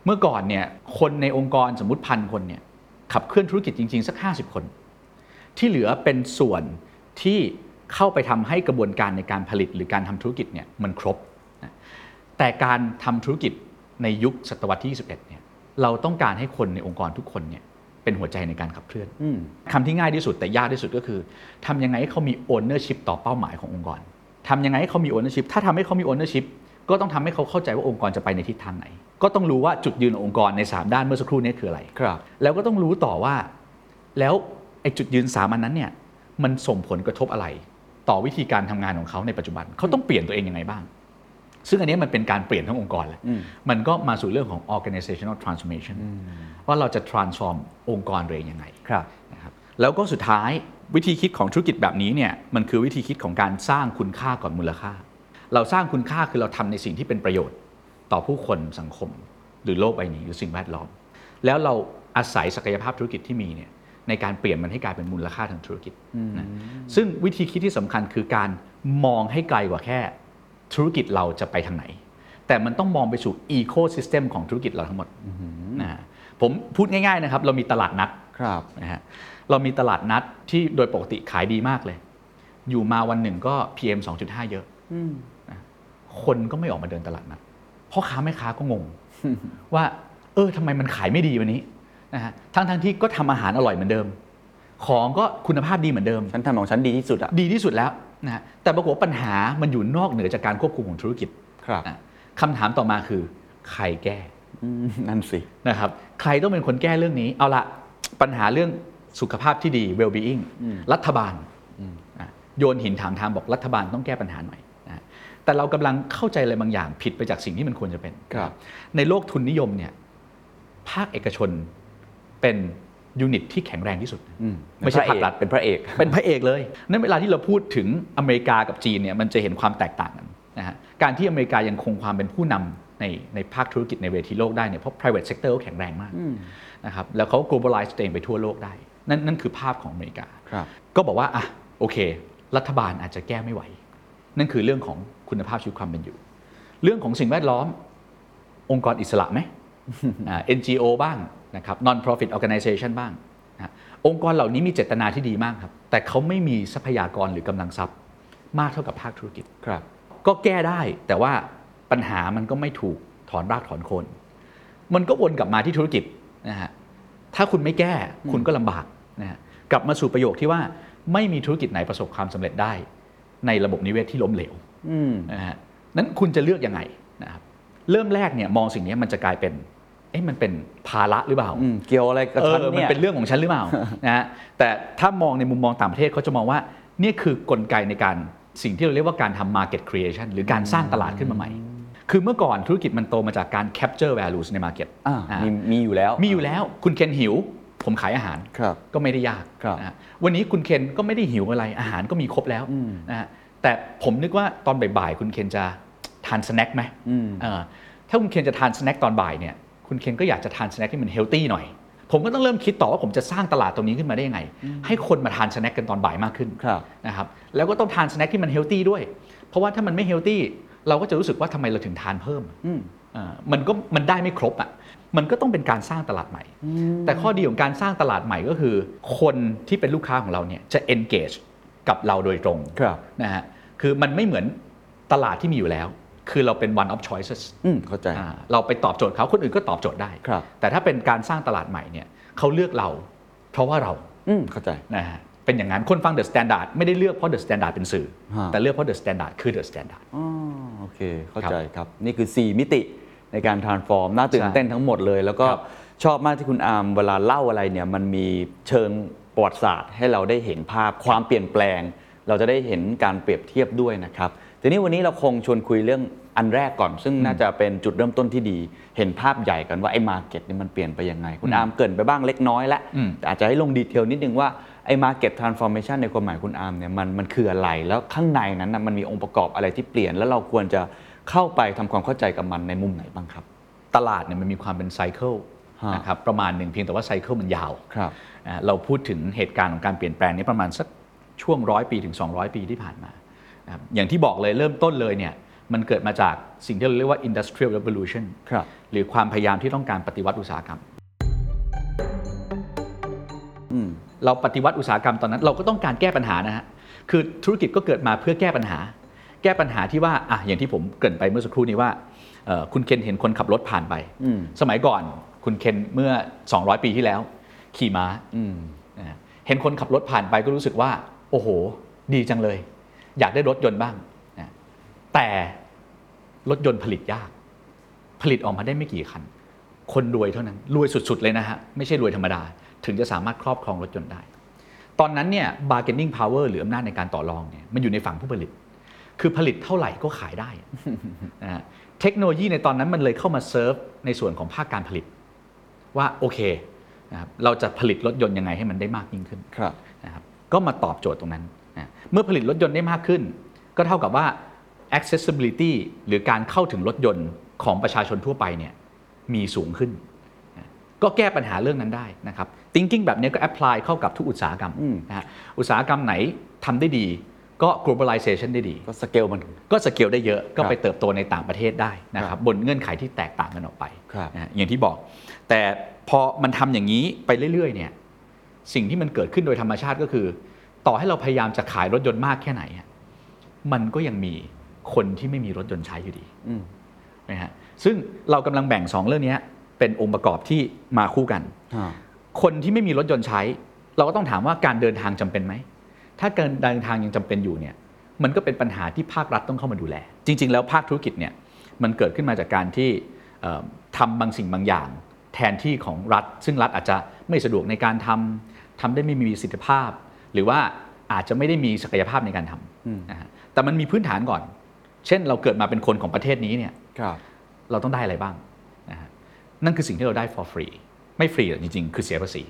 เมื่อก่อนเนี่ยคนในองค์กรสมมติพันคนเนี่ยขับเคลื่อนธุรกิจจริง ๆ สัก 50 คน ที่เหลือเป็นส่วนที่ เข้าไปทำให้กระบวนการในการผลิตหรือการทำธุรกิจเนี่ยมันครบ แต่การทำธุรกิจในยุคศตวรรษที่ 21 เนี่ยเราต้องการให้คนในองค์กรทุกคนเนี่ยเป็นหัวใจในการขับเคลื่อนคำที่ง่ายที่สุดแต่ยากที่สุดก็คือทำยังไงให้เขามี ownership ต่อเป้าหมายขององค์กรทำยังไงให้เขามี ownership ถ้าทำให้เขามี ownership ก็ต้องทำให้เขาเข้าใจว่าองค์กรจะไปในทิศทางไหน ก็ต้องรู้ว่าจุดยืนขององค์กรใน 3 ด้านเมื่อสักครู่นี้คืออะไรครับ แล้วก็ต้องรู้ต่อว่า แล้วไอ้จุดยืนสามันนั้นเนี่ยมันส่งผลกระทบอะไร ต่อวิธีการทำงานของเขาในปัจจุบันเขาต้องเปลี่ยนตัวเองยังไงบ้าง ซึ่งอันนี้มันเป็นการเปลี่ยนทั้งองค์กรแหละมันก็มาสู่เรื่องของ organizational transformation ว่าเราจะ transform องค์กรตัวเองยังไงครับนะครับแล้วก็สุดท้ายวิธีคิดของธุรกิจแบบนี้เนี่ยมันคือวิธีคิดของการสร้างคุณค่าก่อนมูลค่า เราสร้างคุณค่าคือเราทำในสิ่งที่เป็นประโยชน์ ต่อผู้คนสังคม หรือโลกใบนี้หรือสิ่งแวดล้อม แล้วเราอาศัยศักยภาพธุรกิจที่มีเนี่ย ในการเปลี่ยนมันให้กลายเป็นมูลค่าทางธุรกิจนะซึ่งวิธีคิดที่สำคัญคือการมองให้ไกลกว่าแค่ธุรกิจเราจะไปทางไหน แต่มันต้องมองไปสู่อีโคซิสเต็มของธุรกิจเราทั้งหมดนะฮะผมพูดง่ายๆนะครับ เรามีตลาดนัดครับนะฮะเรามีตลาดนัดที่โดยปกติขายดีมากเลย อยู่มาวันหนึ่งก็ PM 2.5 เยอะนะคนก็ไม่ออกมาเดินตลาดนัดพ่อค้าแม่ค้าก็งง ว่า เออทำไมมันขายไม่ดีวันนี้ นะฮะทั้งทั้งๆที่ก็ทำอาหารอร่อยเหมือนเดิม ของก็คุณภาพดีเหมือนเดิมฉันทำของฉันดีที่สุดอะดีที่สุดแล้วนะฮะแต่ปรากฏว่าปัญหามันอยู่นอกเหนือจากการควบคุมของธุรกิจครับนะคำถามต่อมาคือ ใครแก้อืมนั่นสินะครับใครต้องเป็นคนแก้เรื่องนี้ เอาละปัญหาเรื่องสุขภาพที่ดี well-being รัฐบาลอะโยนหินถามทางบอกรัฐบาลต้องแก้ปัญหาหน่อยนะแต่เรากำลังเข้าใจอะไรบางอย่างผิดไปจากสิ่งที่มันควรจะเป็นครับในโลกทุนนิยมเนี่ยภาคเอกชน เป็นยูนิตที่แข็งแรงที่สุดอืมไม่ใช่ภาครัฐเป็นพระเอก เป็นพระเอกเลย นั่นเวลาที่เราพูดถึงอเมริกากับจีนเนี่ยมันจะเห็นความแตกต่างกันนะฮะการที่อเมริกายังคงความเป็นผู้นำในในภาคธุรกิจในเวทีโลกได้เนี่ยเพราะ private sector เขาแข็งแรงมากนะครับแล้วเขา globalize ตัวเองไปทั่วโลกได้ นั่นนั่นคือภาพของอเมริกาครับก็บอกว่าอะโอเค รัฐบาลอาจจะแก้ไม่ไหว นั่นคือเรื่องของคุณภาพชีวิตความเป็นอยู่ เรื่องของสิ่งแวดล้อม องค์กรอิสระไหมอ่า NGO บ้าง นะครับ non-profit organization บ้างนะองค์กรเหล่านี้มีเจตนาที่ดีมากครับ แต่เขาไม่มีทรัพยากรหรือกำลังทรัพย์ มากเท่ากับภาคธุรกิจครับ ก็แก้ได้แต่ว่าปัญหามันก็ไม่ถูกถอนรากถอนโคนมันก็วนกลับมาที่ธุรกิจนะฮะถ้าคุณไม่แก้คุณก็ลำบากนะฮะกลับมาสู่ประโยคที่ว่าไม่มีธุรกิจไหนประสบความสำเร็จได้ ในระบบนิเวศที่ล้มเหลวอืมนะฮะนั้นคุณจะเลือกยังไงนะครับเริ่มแรกเนี่ยมองสิ่งนี้มันจะกลายเป็น เอ๊ะมันเป็นภาระหรือเปล่าอืมเกี่ยวอะไรกับเอฉันอมันเนี่ยเป็นเรื่องของฉันหรือเปล่านะฮะแต่ถ้ามองในมุมมองต่างประเทศเขาจะมองว่าเนี่ยคือกลไกในการสิ่งที่เราเรียกว่าการทำ market creation หรือการสร้างตลาดขึ้นมาใหม่ คือเมื่อก่อนธุรกิจมันโตมาจากการ capture values ใน market อ่าอ่ามีมีอยู่แล้ว มีอยู่แล้ว คุณเคนหิว ผมขายอาหารครับก็ไม่ได้ยากครับนะฮะวันนี้คุณเคนก็ไม่ได้หิวอะไร อาหารก็มีครบแล้วนะฮะแต่ผมนึกว่าตอนบ่ายๆ คุณเคนจะทาน snack ไหมอืมเออถ้าคุณเคนจะทาน snack ตอนบ่ายเนี่ย คุณเคนก็อยากจะทาน snack ที่มัน healthy หน่อย ผมก็ต้องเริ่มคิดต่อว่าผมจะสร้างตลาดตรงนี้ขึ้นมาได้ยังไง ให้คนมาทาน snack กันตอนบ่ายมากขึ้นครับนะครับแล้วก็ต้องทาน snack ที่มัน healthy ด้วย เพราะว่าถ้ามันไม่ healthy เราก็จะรู้สึกว่าทำไมเราถึงทานเพิ่มอืมเอ่อมันก็มันได้ไม่ครบอะมันก็ต้องเป็นการสร้างตลาดใหม่ แต่ข้อดีของการสร้างตลาดใหม่ก็คือ คนที่เป็นลูกค้าของเราเนี่ยจะ engage กับเราโดยตรงครับนะฮะคือมันไม่เหมือนตลาดที่มีอยู่แล้ว คือเราเป็น one of choices อืมเข้าใจ อ่าเราไปตอบโจทย์เขาคนอื่นก็ตอบโจทย์ได้ ครับ แต่ถ้าเป็นการสร้างตลาดใหม่เนี่ยเขาเลือกเรา เพราะว่าเรา อืมเข้าใจ นะฮะเป็นอย่างนั้น คนฟัง The Standard ไม่ได้เลือกเพราะ The Standard เป็นสื่อ ฮะ แต่เลือกเพราะ The Standard คือ The Standard อ๋อโอเค เข้าใจครับ นี่คือ 4 มิติในการ transform น่าตื่นใช่เต้นทั้งหมดเลย แล้วก็ครับชอบมากที่คุณอาร์มเวลาเล่าอะไรเนี่ย มันมีเชิงประวัติศาสตร์ ให้เราได้เห็นภาพความเปลี่ยนแปลง เราจะได้เห็นการเปรียบเทียบด้วยนะครับ ทีนี้วันนี้เราคงชวนคุยเรื่องอันแรกก่อน ซึ่งน่าจะเป็นจุดเริ่มต้นที่ดี เห็นภาพใหญ่กันว่าไอ้ market นี่มันเปลี่ยนไปยังไง คุณอาร์มเกริ่นไปบ้างเล็กน้อยแล้วอืมแต่อาจจะให้ลง detail นิดนึงว่าไอ้ market transformation ในความหมายคุณอาร์มเนี่ยมันมันคืออะไร แล้วข้างในนั้นนะมันมีองค์ประกอบอะไรที่เปลี่ยน แล้วเราควรจะเข้าไปทำความเข้าใจกับมันในมุมไหนบ้างครับ ตลาดเนี่ยมันมีความเป็นไซเคิลฮะนะครับประมาณหนึ่งเพียงแต่ว่าไซเคิลมันยาวครับอ่าเราพูดถึงเหตุการณ์ของการเปลี่ยนแปลงนี้ประมาณสักช่วงร้อยปีถึง 200 ปีที่ผ่านมานะครับ อย่างที่บอกเลยเริ่มต้นเลยเนี่ยมันเกิดมาจากสิ่งที่เราเรียกว่า industrial revolution ครับหรือความพยายามที่ต้องการปฏิวัติอุตสาหกรรมอืมเราปฏิวัติอุตสาหกรรมตอนนั้น เราก็ต้องการแก้ปัญหานะฮะ คือธุรกิจก็เกิดมาเพื่อแก้ปัญหา แก้ปัญหาที่ว่าอะอย่างที่ผมเกริ่นไปเมื่อสักครู่นี้ว่าเอ่อคุณเคนเห็นคนขับรถผ่านไปอืมสมัยก่อนคุณเคนเมื่อ 200 ปีที่แล้ว ขี่ม้าอืมนะฮะเห็นคนขับรถผ่านไปก็รู้สึกว่า โอ้โห ดีจังเลย อยากได้รถยนต์บ้างนะแต่รถยนต์ผลิตยาก ผลิตออกมาได้ไม่กี่คัน คนรวยเท่านั้น รวยสุดๆเลยนะฮะ ไม่ใช่รวยธรรมดา ถึงจะสามารถครอบครองรถยนต์ได้ ตอนนั้นเนี่ย bargaining power หรืออำนาจในการต่อรองเนี่ยมันอยู่ในฝั่งผู้ผลิต คือผลิตเท่าไหร่ก็ขายได้นะฮะเทคโนโลยีในตอนนั้นมันเลยเข้ามาเซิร์ฟในส่วนของภาคการผลิต ว่าโอเคนะครับเราจะผลิตรถยนต์ยังไงให้มันได้มากยิ่งขึ้นครับนะครับก็มาตอบโจทย์ตรงนั้น นะเมื่อผลิตรถยนต์ได้มากขึ้น ก็เท่ากับว่า accessibility หรือการเข้าถึงรถยนต์ของประชาชนทั่วไปเนี่ยมีสูงขึ้น ก็แก้ปัญหาเรื่องนั้นได้นะครับ thinking แบบนี้ก็ apply เข้ากับทุกอุตสาหกรรมนะฮะอุตสาหกรรมไหนทำได้ดีก็ globalization ได้ดี ก็สเกลมันก็สเกลได้เยอะก็ครับไปเติบโตในต่างประเทศได้นะคครัรับบบนเงื่อนไขที่แตกต่างกันออกไปครับนะฮะอย่างที่บอก แต่พอมันทำอย่างนี้ไปเรื่อยๆเนี่ยสิ่งที่มันเกิดขึ้นโดยธรรมชาติก็คือ ต่อให้เราพยายามจะขายรถยนต์มากแค่ไหนอะมันก็ยังมีคนที่ไม่มีรถยนต์ใช้อยู่ดีอืมนะฮะซึ่งเรากำลังแบ่งสองเรื่องนี้เป็นองค์ประกอบที่มาคู่กันอ่าคนที่ไม่มีรถยนต์ใช้ เราก็ต้องถามว่าการเดินทางจำเป็นไหม ถ้าการเดินทางยังจำเป็นอยู่เนี่ยมันก็เป็นปัญหาที่ภาครัฐต้องเข้ามาดูแล จริง ๆ แล้วภาคธุรกิจเนี่ยมันเกิดขึ้นมาจากการที่เอ่อทำบางสิ่งบางอย่าง แทนที่ของรัฐ ซึ่งรัฐอาจจะไม่สะดวกในการทำทำได้ไม่มีประสิทธิภาพ หรือว่าอาจจะไม่ได้มีศักยภาพในการทำนะฮะแต่มันมีพื้นฐานก่อน เช่นเราเกิดมาเป็นคนของประเทศนี้เนี่ยครับเราต้องได้อะไรบ้างนะฮะนั่นคือสิ่งที่เราได้ for free ไม่ฟรีหรอกจริงๆ คือเสียภาษี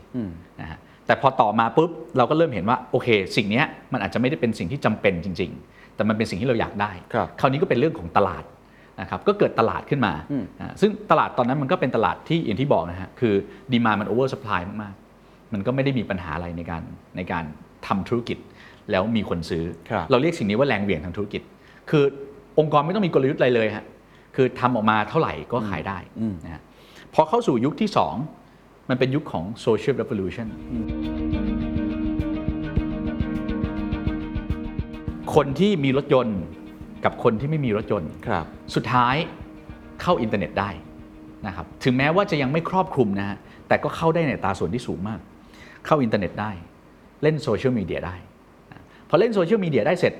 นะฮะแต่พอต่อมาปุ๊บเราก็เริ่มเห็นว่าโอเค สิ่งเนี้ยมันอาจจะไม่ได้เป็นสิ่งที่จำเป็นจริง ๆ แต่มันเป็นสิ่งที่เราอยากได้ครับคราวนี้ก็เป็นเรื่องของตลาดนะครับก็เกิดตลาดขึ้นมาอ่าซึ่งตลาดตอนนั้นมันก็เป็นตลาดที่อย่างที่บอกนะฮะคือ demand มัน over supply มากๆ มันก็ไม่ได้มีปัญหาอะไรในการในการ ทำธุรกิจแล้วมีคนซื้อครับเราเรียกสิ่งนี้ว่าแรงเหวี่ยงทางธุรกิจ คือองค์กรไม่ต้องมีกลยุทธ์อะไรเลยฮะคือทำออกมาเท่าไหร่ก็ขายได้นะฮะพอเข้าสู่ยุคที่ 2 มันเป็นยุคของ social revolution คนที่มีรถยนต์กับคนที่ไม่มีรถยนต์ครับสุดท้ายเข้าอินเทอร์เน็ตได้นะครับถึงแม้ว่าจะยังไม่ครอบคลุมนะฮะแต่ก็เข้าได้ในอัตราส่วนที่สูงมาก เข้าอินเทอร์เน็ตได้ เล่นโซเชียลมีเดียได้นะพอเล่นโซเชียลมีเดียได้เสร็จ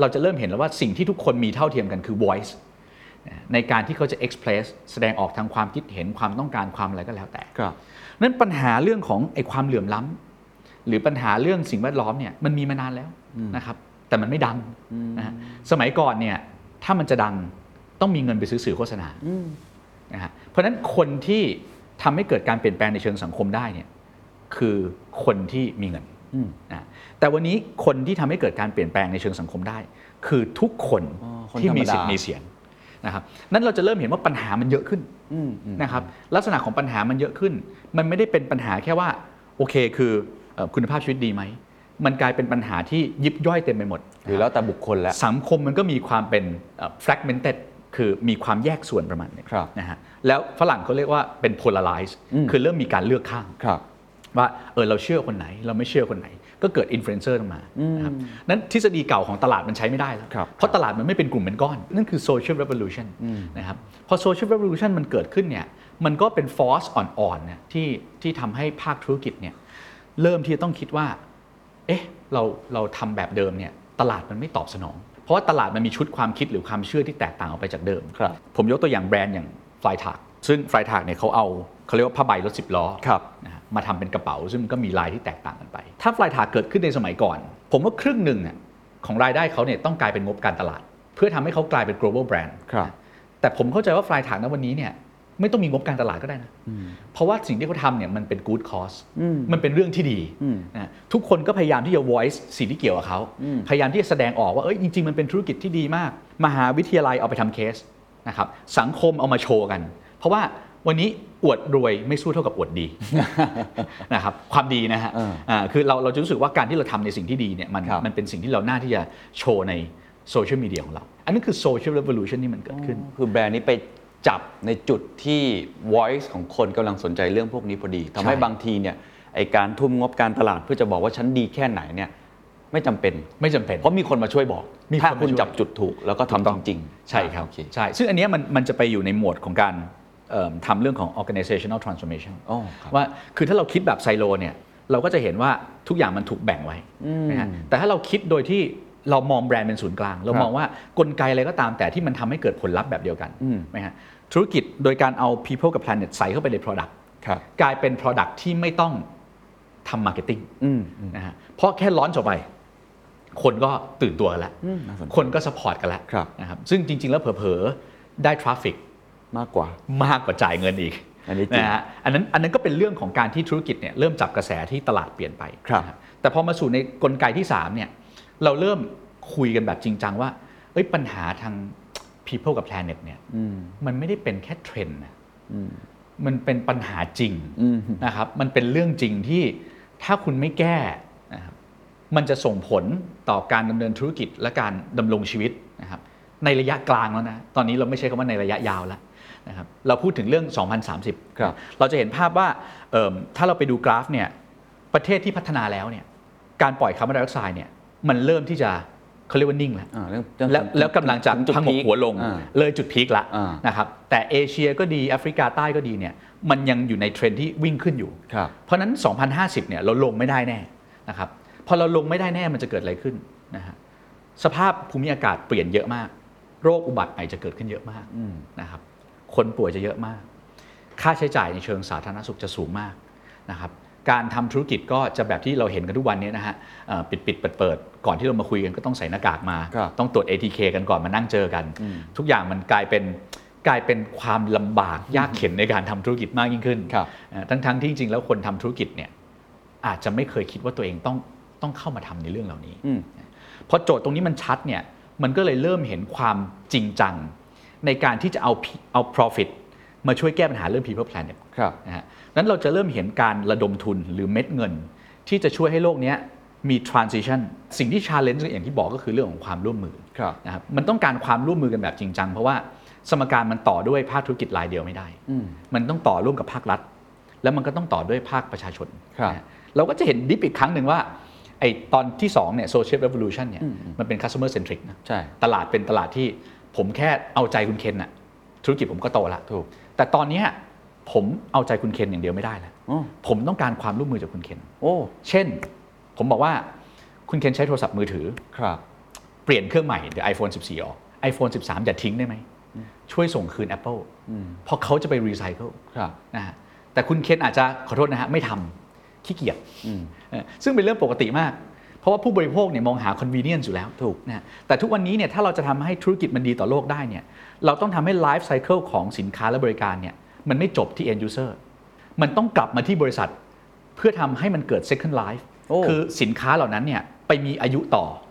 เราจะเริ่มเห็นแล้วว่าสิ่งที่ทุกคนมีเท่าเทียมกันคือ voice นะในการที่เขาจะ express แสดงออกทางความคิดเห็นความต้องการความอะไรก็แล้วแต่ครับนั้นปัญหาเรื่องของไอ้ความเหลื่อมล้ำหรือปัญหาเรื่องสิ่งแวดล้อมเนี่ยมันมีมานานแล้วนะครับ แต่มันไม่ดังนะฮะสมัยก่อนเนี่ยถ้ามันจะดังต้องมีเงินไปซื้อสื่อโฆษณานะฮะเพราะฉะนั้นคนที่ทำให้เกิดการเปลี่ยนแปลงในเชิงสังคมได้เนี่ยคือคนที่มีเงิน นะแต่วันนี้คนที่ทำให้เกิดการเปลี่ยนแปลงในเชิงสังคมได้ คือทุกคนอ๋อคนที่มีธรรมดาสิทธิ์มีเสียงนะครับนั้นเราจะเริ่มเห็นว่าปัญหามันเยอะขึ้นนะครับลักษณะของปัญหามันเยอะขึ้น มันไม่ได้เป็นปัญหาแค่ว่าโอเคคือเอ่อคุณภาพชีวิตดีไหมมันกลายเป็นปัญหาที่ยิบย่อยเต็มไปหมดหรือแล้วแต่บุคคลแล้วสังคมมันก็มีความเป็นเอ่อ fragmented คือมีความแยกส่วนประมาณหนึงครับนะฮะแล้วฝรั่งเขาเรียกว่าเป็น polarize คือเริ่มมีการเลือกข้างครับ ว่าเออเราเชื่อคนไหน เราไม่เชื่อคนไหน ก็เกิดอินฟลูเอนเซอร์มานะครับนั้นทฤษฎีเก่าของตลาดมันใช้ไม่ได้แล้วครับเพราะตลาดมันไม่เป็นกลุ่มเป็นก้อน นั่นคือ social revolution นะครับพอ social revolution มันเกิดขึ้นเนี่ยมันก็เป็น force อ่อนๆเนี่ยที่ที่ทำให้ภาคธุรกิจเนี่ยเริ่มที่จะต้องคิดว่าเอ๊ะเราเราทำแบบเดิมเนี่ยตลาดมันไม่ตอบสนอง เพราะว่าตลาดมันมีชุดความคิดหรือความเชื่อที่แตกต่างออกไปจากเดิมครับผมยกตัวอย่างแบรนด์อย่าง Fly t a g ซึ่ง Fly t a g เนี่ยเขาเอาเขาเรียกว่าผ้าใบรถสิบล้อครับนะฮะ มาทำเป็นกระเป๋า ซึ่งมันก็มีลายที่แตกต่างกันไป ถ้า Fly t a g เกิดขึ้นในสมัยก่อน ผมว่าครึ่งหนึ่งอะของรายได้เขาเนี่ยต้องกลายเป็นงบการตลาด เพื่อทำให้เขากลายเป็น global brand ครับนะแต่ผมเข้าใจว่า Fly t a g ณวันนี้เนี่ยไม่ต้องมีงบการตลาดก็ได้นะ เพราะว่าสิ่งที่เขาทำเนี่ยมันเป็น good cause มันเป็นเรื่องที่ดีนะทุกคนก็พยายามที่จะ voice สิ่งที่เกี่ยวกับเขา พยายามที่จะแสดงออกว่าเอ้ยจริง ๆ มันเป็นธุรกิจที่ดีมาก มหาวิทยาลัยเอาไปทำเคสนะครับ สังคมเอามาโชว์กัน เพราะว่าวันนี้ อวดรวยไม่สู้เท่ากับอวดดีนะครับความดีนะฮะเอออ่าคือเราเราจะรู้สึกว่าการที่เราทำในสิ่งที่ดีเนี่ยมันครับมันเป็นสิ่งที่เราน่าที่จะโชว์ในโซเชียลมีเดียของเรา อันนี้คือโซเชียล r e ว o l u t i o n ที่มันเกิดขึ้น คือแบรนด์นี้ไปจับในจุดที่ voice ของคนกำลังสนใจเรื่องพวกนี้พอดีทำให้ใช่บางทีเนี่ยไอการทุ่มงบการตลาดเพื่อจะบอกว่าฉันดีแค่ไหนเนี่ยไม่จำเป็นไม่จำเป็น เพราะมีคนมาช่วยบอก มีคนถ้ามาคุณช่วยจับจุดถูกแล้วก็ทำจริงๆ ใช่ครับโอเคใช่ ซึ่งอันเนี้ยมันมันจะไปอยู่ในหมวดของการเอิ่ม ทำเรื่องของ organizational transformation อ๋อครับว่าคือถ้าเราคิดแบบไซโลเนี่ยเราก็จะเห็นว่าทุกอย่างมันถูกแบ่งไว้นะฮะแต่ถ้าเราคิดโดยที่เรามองแบรนด์เป็นศูนย์กลาง เรามองว่ากลไกอะไรก็ตามแต่ที่มันทำให้เกิดผลลัพธ์แบบเดียวกันนะฮะธุรกิจโดยการเอา people กับ planet ใส่เข้าไปใน product ครับกลายเป็น product ที่ไม่ต้องทำ marketing อืมนะฮะเพราะแค่ launch จบไป คนก็ตื่นตัวกันแล้วน่าสนใจคนก็ support กันแล้วครับนะครับซึ่งจริง ๆ แล้วเผลอๆได้ traffic มากกว่ามากกว่าจ่ายเงินอีกอันนี้จริงนะฮะอันนั้นอันนั้นก็เป็นเรื่องของการที่ธุรกิจเนี่ยเริ่มจับกระแสที่ตลาดเปลี่ยนไปครับนะแต่พอมาสู่ในกลไกที่3เนี่ยเราเริ่มคุยกันแบบจริงจังว่าเอ้ยปัญหาทาง people กับ planet เนี่ยมันไม่ได้เป็นแค่เทรนด์นะมันเป็นปัญหาจริงนะครับมันเป็นเรื่องจริงที่ถ้าคุณไม่แก้นะครับมันจะส่งผลต่อการดำเนินธุรกิจและการดำรงชีวิตนะครับในระยะกลางแล้วนะ ตอนนี้เราไม่ใช่คำว่าในระยะยาวแล้ว นะครับเราพูดถึงเรื่อง 2030 ครับ เราจะเห็นภาพว่าเอิ่มถ้าเราไปดูกราฟเนี่ยประเทศที่พัฒนาแล้วเนี่ยการปล่อยคาร์บอนไดออกไซด์เนี่ยมันเริ่มที่จะเขาเรียกว่านิ่งแล้ว อ่าเรื่องเรื่อง แล้วแล้วกำลังจะถึงจุด peak หัวลงอ่าเลยจุด peak ละอ่านะครับแต่เอเชียก็ดีแอฟริกาใต้ก็ดีเนี่ยมันยังอยู่ในเทรนด์ที่วิ่งขึ้นอยู่ ครับ เพราะฉะนั้น 2050 เนี่ยเราลงไม่ได้แน่นะครับพอเราลงไม่ได้แน่มันจะเกิดอะไรขึ้นนะฮะสภาพภูมิอากาศเปลี่ยนเยอะมาก โรคอุบัติใหม่จะเกิดขึ้นเยอะมากนะครับ คนป่วยจะเยอะมาก ค่าใช้จ่ายในเชิงสาธารณสุขจะสูงมากนะครับการทำธุรกิจก็จะแบบที่เราเห็นกันทุกวันนี้นะฮะเอ่อปิดปิดเปิดเปิดๆก่อนที่เรามาคุยกันก็ต้องใส่หน้ากากมาครับต้องตรวจ ATK กันก่อนมานั่งเจอกัน ทุกอย่างมันกลายเป็นกลายเป็นความลำบากยากเข็นในการทำธุรกิจมากยิ่งขึ้นครับเอ่อทั้งๆที่จริงๆแล้วคนทำธุรกิจเนี่ยอาจจะไม่เคยคิดว่าตัวเองต้องต้องเข้ามาทำในเรื่องเหล่านี้อืมพอโจทย์ตรงนี้มันชัดเนี่ยมันก็เลยเริ่มเห็นความจริงจัง ในการที่จะเอา P- เอา profit มาช่วยแก้ปัญหาเรื่อง people planet ครับนะฮะนั้นเราจะเริ่มเห็นการระดมทุนหรือเม็ดเงิน ที่จะช่วยให้โลกเนี้ยมี transition สิ่งที่ challenge อย่างที่บอกก็คือเรื่องของความร่วมมือครับนะครับมันต้องการความร่วมมือกันแบบจริงจังเพราะว่าสมการมันต่อด้วยภาคธุรกิจรายเดียวไม่ได้ มันต้องต่อร่วมกับภาครัฐ แล้วมันก็ต้องต่อด้วยภาคประชาชนครับนะฮะเราก็จะเห็นดิฟอีกครั้งหนึ่งว่าไอตอนที่2เนี่ย social revolution เนี่ยมันเป็น customer centric นะใช่ตลาดเป็นตลาดที่ ผมแค่เอาใจคุณเคนน่ะ ธุรกิจผมก็โตละถูก แต่ตอนเนี้ยผมเอาใจคุณเคนอย่างเดียวไม่ได้แล้วอ๋อผมต้องการความร่วมมือจากคุณเคน โอ้เช่น ผมบอกว่าคุณเคนใช้โทรศัพท์มือถือ ครับ เปลี่ยนเครื่องใหม่เดี๋ยว iPhone 14 ออก iPhone 13 อย่าทิ้งได้ไหม ช่วยส่งคืน Apple เพราะเขาจะไปรีไซเคิลครับ นะฮะแต่คุณเคนอาจจะขอโทษนะฮะ ไม่ทำขี้เกียจเออซึ่งเป็นเรื่องปกติมาก เพราะว่าผู้บริโภคเนี่ยมองหา convenience อยู่แล้วถูกนะฮะแต่ทุกวันนี้เนี่ยถ้าเราจะทำให้ธุรกิจมันดีต่อโลกได้เนี่ยเราต้องทำให้ life cycle ของสินค้าและบริการเนี่ยมันไม่จบที่ end user มันต้องกลับมาที่บริษัท เพื่อทำให้มันเกิด second life โอ้คือสินค้าเหล่านั้นเนี่ยไปมีอายุต่ออ๋อเหรอฮะ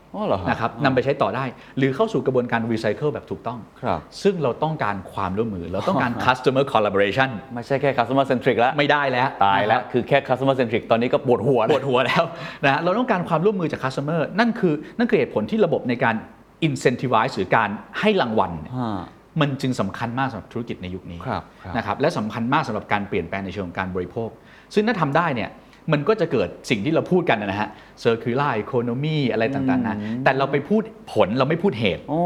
นะครับนำไปใช้ต่อได้ หรือเข้าสู่กระบวนการรีไซเคิลแบบถูกต้องครับซึ่งเราต้องการความร่วมมือ เราต้องการ customer collaboration ไม่ใช่แค่ customer centric แล้ว ไม่ได้แล้ว ตายแล้วนะครับคือแค่ customer centric ตอนนี้ก็ปวดหัวปวดหัวแล้วนะฮะเราต้องการความร่วมมือจาก customer นั่นคือนั่นคือเหตุผลที่ระบบในการ incentivize หรือการให้รางวัลเนี่ยอ่ามันจึงสำคัญมากสำหรับธุรกิจในยุคนี้ครับครับนะครับและสำคัญมากสำหรับการเปลี่ยนแปลงในเชิงของการบริโภค ซึ่งถ้าทำได้เนี่ย มันก็จะเกิดสิ่งที่เราพูดกันนะฮะ circular economy อะไรต่างๆนะแต่เราไปพูดผลเราไม่พูดเหตุ โอ้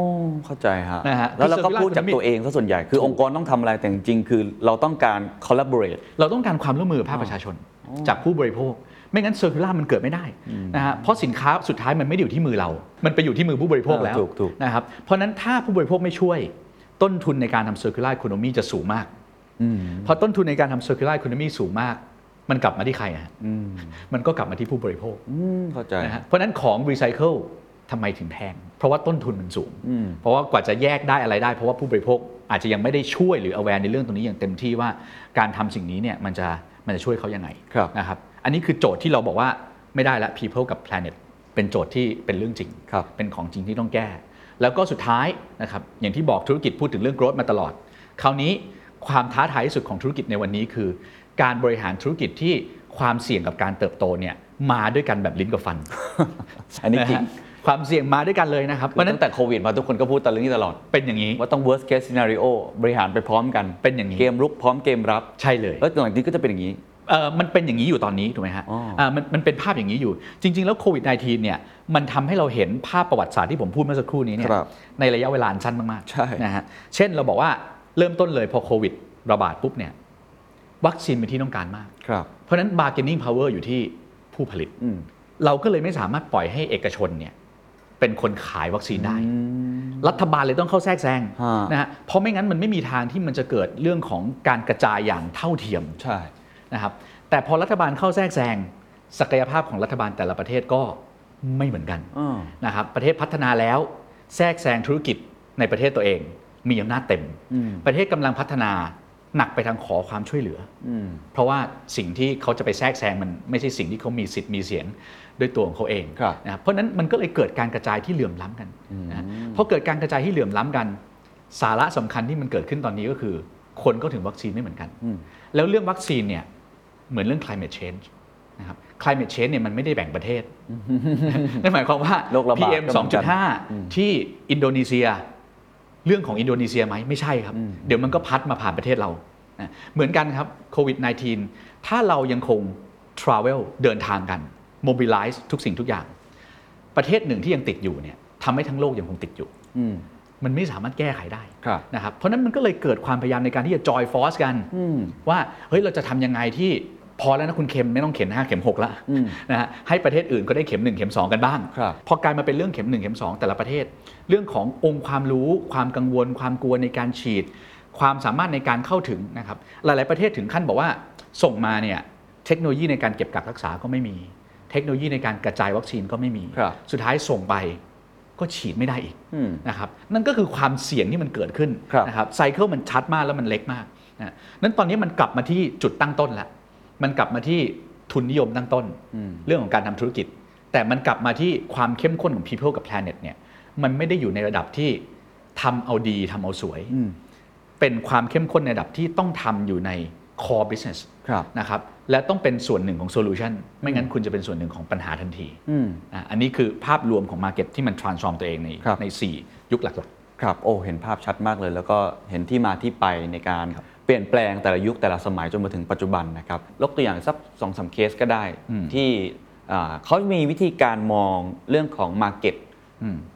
เข้าใจฮะนะฮะแล้วเราก็คือพูดจาก circular ตัวเองซะส่วนใหญ่คือองค์กรต้องทำอะไรแต่จริงๆคือเราต้องการ collaborate เราต้องการความร่วมมือภาคประชาชน จากผู้บริโภค ไม่งั้น circular มันเกิดไม่ได้นะฮะเพราะสินค้าสุดท้ายมันไม่ได้อยู่ที่มือเรา มันไปอยู่ที่มือผู้บริโภคแล้วเออถูกถูก นะครับเพราะฉะนั้นถ้าผู้บริโภคไม่ช่วย ต้นทุนในการทำ circular economy จะสูงมากพอต้นทุนในการทำเซอร์คิล่าอีโคโนมีสูงมาก มันกลับมาที่ใครอะฮะมันก็กลับมาที่ผู้บริโภคอืมเข้าใจนะฮะเพราะฉะนั้นของรีไซเคิลทำไมถึงแพง เพราะว่าต้นทุนมันสูง เพราะว่ากว่าจะแยกได้อะไรได้ เพราะว่าผู้บริโภคอาจจะยังไม่ได้ช่วยหรือ aware ในเรื่องตรงนี้อย่างเต็มที่ว่าการทำสิ่งนี้เนี่ยมันจะมันจะช่วยเขายังไงครับนะครับ อันนี้คือโจทย์ที่เราบอกว่าไม่ได้ละ people กับ planet เป็นโจทย์ที่เป็นเรื่องจริงครับเป็นของจริงที่ต้องแก้ แล้วก็สุดท้ายนะครับอย่างที่บอกธุรกิจพูดถึงเรื่อง growth มาตลอด คราวนี้ความท้าทายที่สุดของธุรกิจในวันนี้คือ การบริหารธุรกิจที่ความเสี่ยงกับการเติบโตเนี่ยมาด้วยกันแบบลิ้นกับฟัน อันนี้จริงะฮะความเสี่ยงมาด้วยกันเลยนะครับเพเพราะราะฉะตั้นั้นงแต่โควิดมาทุกคนก็พูดแต่เรื่องนี้ตลอด เป็นอย่างนี้ ว่าต้อง worst case scenario บริหารไปพร้อมกัน เป็นอย่างนี้ เกมรุกพร้อมเกมรับ ใช่เลย แล้วหลังนี้ก็จะเป็นอย่างนี้เอ่อมันเป็นอย่างนี้อยู่ตอนนี้ถูกไหมฮะอ๋ออ่ามันมันเป็นภาพอย่างนี้อยู่ จริง ๆ แล้วโควิด -19 เนี่ยมันทำให้เราเห็นภาพประวัติศาสตร์ที่ผมพูดเมื่อสักครู่นี้เนี่ยครับในระยะเวลาอันสั้นมากใช่ๆนะฮะเช่นเราบอกว่าเริ่มต้นเลยพอโควิดระบาดปุ๊บเนี่ย วัคซีนเป็นที่ต้องการมาก ครับเพราะฉะนั้น bargaining power อยู่ที่ผู้ผลิต อืมเราก็เลยไม่สามารถปล่อยให้เอกชนเนี่ยเป็นคนขายวัคซีนได้รัฐบาลเลยต้องเข้าแทรกแซงฮะ นะฮะเพราะไม่งั้นมันไม่มีทางที่มันจะเกิดเรื่องของการกระจายอย่างเท่าเทียม ใช่ นะครับแต่พอรัฐบาลเข้าแทรกแซงศักยภาพของรัฐบาลแต่ละประเทศก็ไม่เหมือนกันอ่า นะครับประเทศพัฒนาแล้วแทรกแซงธุรกิจในประเทศตัวเอง มีอำนาจเต็มประเทศกำลังพัฒนา หนักไปทางขอความช่วยเหลืออเพราะว่าสิ่งที่เขาจะไปแทรกแซงมันไม่ใช่สิ่งที่เขามีสิทธิ์มีเสียงด้วยตัวของเขาเองครับนะครับเพราะฉะนั้นมันก็เลยเกิดการกระจายที่เหลื่อมล้ำกันนะฮะเพพอเกิดการกระจายที่เหลื่อมล้ำกัน สาระสำคัญที่มันเกิดขึ้นตอนนี้ก็คือ คนก็ถึงวัคซีนไม่เหมือนกัน แล้วเรื่องวัคซีนเนี่ยเหมือนเรื่อง climate change นะครับ climate change เนี่ยมันไม่ได้แบ่งประเทศนั่นหมายความว่าโรคระบาด PM ก็เหมือนกัน2.5 ที่อินโดนีเซีย เรื่องของอินโดนีเซียไหมไม่ใช่ครับ เดี๋ยวมันก็พัดมาผ่านประเทศเรานะเหมือนกันครับโควิด -19 ถ้าเรายังคง travel เดินทางกัน mobilize ทุกสิ่งทุกอย่าง ประเทศหนึ่งที่ยังติดอยู่เนี่ยทำให้ทั้งโลกยังคงติดอยู่อืมมันไม่สามารถแก้ไขได้ครับนะครับเพราะฉะนั้นมันก็เลยเกิดความพยายามในการที่จะจอยฟอสกันว่าเฮ้ยเราจะทำยังไงที่ พอแล้วนะคุณเข็มไม่ต้องเข็ม5เข็ม6ละนะฮะให้ประเทศอื่นก็ได้เข็ม 1 เข็ม 2 กันบ้างครับพอกลายมาเป็นเรื่องเข็ม 1 เข็ม 2 แต่ละประเทศ เรื่องขององค์ความรู้ ความกังวล ความกลัวในการฉีด ความสามารถในการเข้าถึงนะครับหลาย ๆ ประเทศถึงขั้นบอกว่าส่งมาเนี่ยเทคโนโลยีในการเก็บกักรักษาก็ไม่มี เทคโนโลยีในการกระจายวัคซีนก็ไม่มีครับสุดท้ายส่งไปก็ฉีดไม่ได้อีกอืมนะครับนั่นก็คือความเสี่ยงที่มันเกิดขึ้นครับนะครับไซเคิลมันชัดมากแล้วมันเล็กมากนะนั้นตอนนี้มันกลับมาที่จุดตั้งต้นแล้ว มันกลับมาที่ทุนนิยมตั้งต้น เรื่องของการทำธุรกิจ แต่มันกลับมาที่ความเข้มข้นของ people กับ planet เนี่ยมันไม่ได้อยู่ในระดับที่ทำเอาดีทำเอาสวย เป็นความเข้มข้นในระดับที่ต้องทำอยู่ใน core business ครับนะครับและต้องเป็นส่วนหนึ่งของ solution ไม่งั้นคุณจะเป็นส่วนหนึ่งของปัญหาทันทีอืมอะอันนี้คือภาพรวมของ market ที่มัน transform ตัวเองในครับใน 4 ยุคหลักครับ โอ้ เห็นภาพชัดมากเลย แล้วก็เห็นที่มาที่ไปในการ เปลี่ยนแปลงแต่ละยุคแต่ละสมัยจนมาถึงปัจจุบันนะครับยกตัวอย่างสักสองสามเคสก็ได้ที่อ่าเขามีวิธีการมองเรื่องของ Market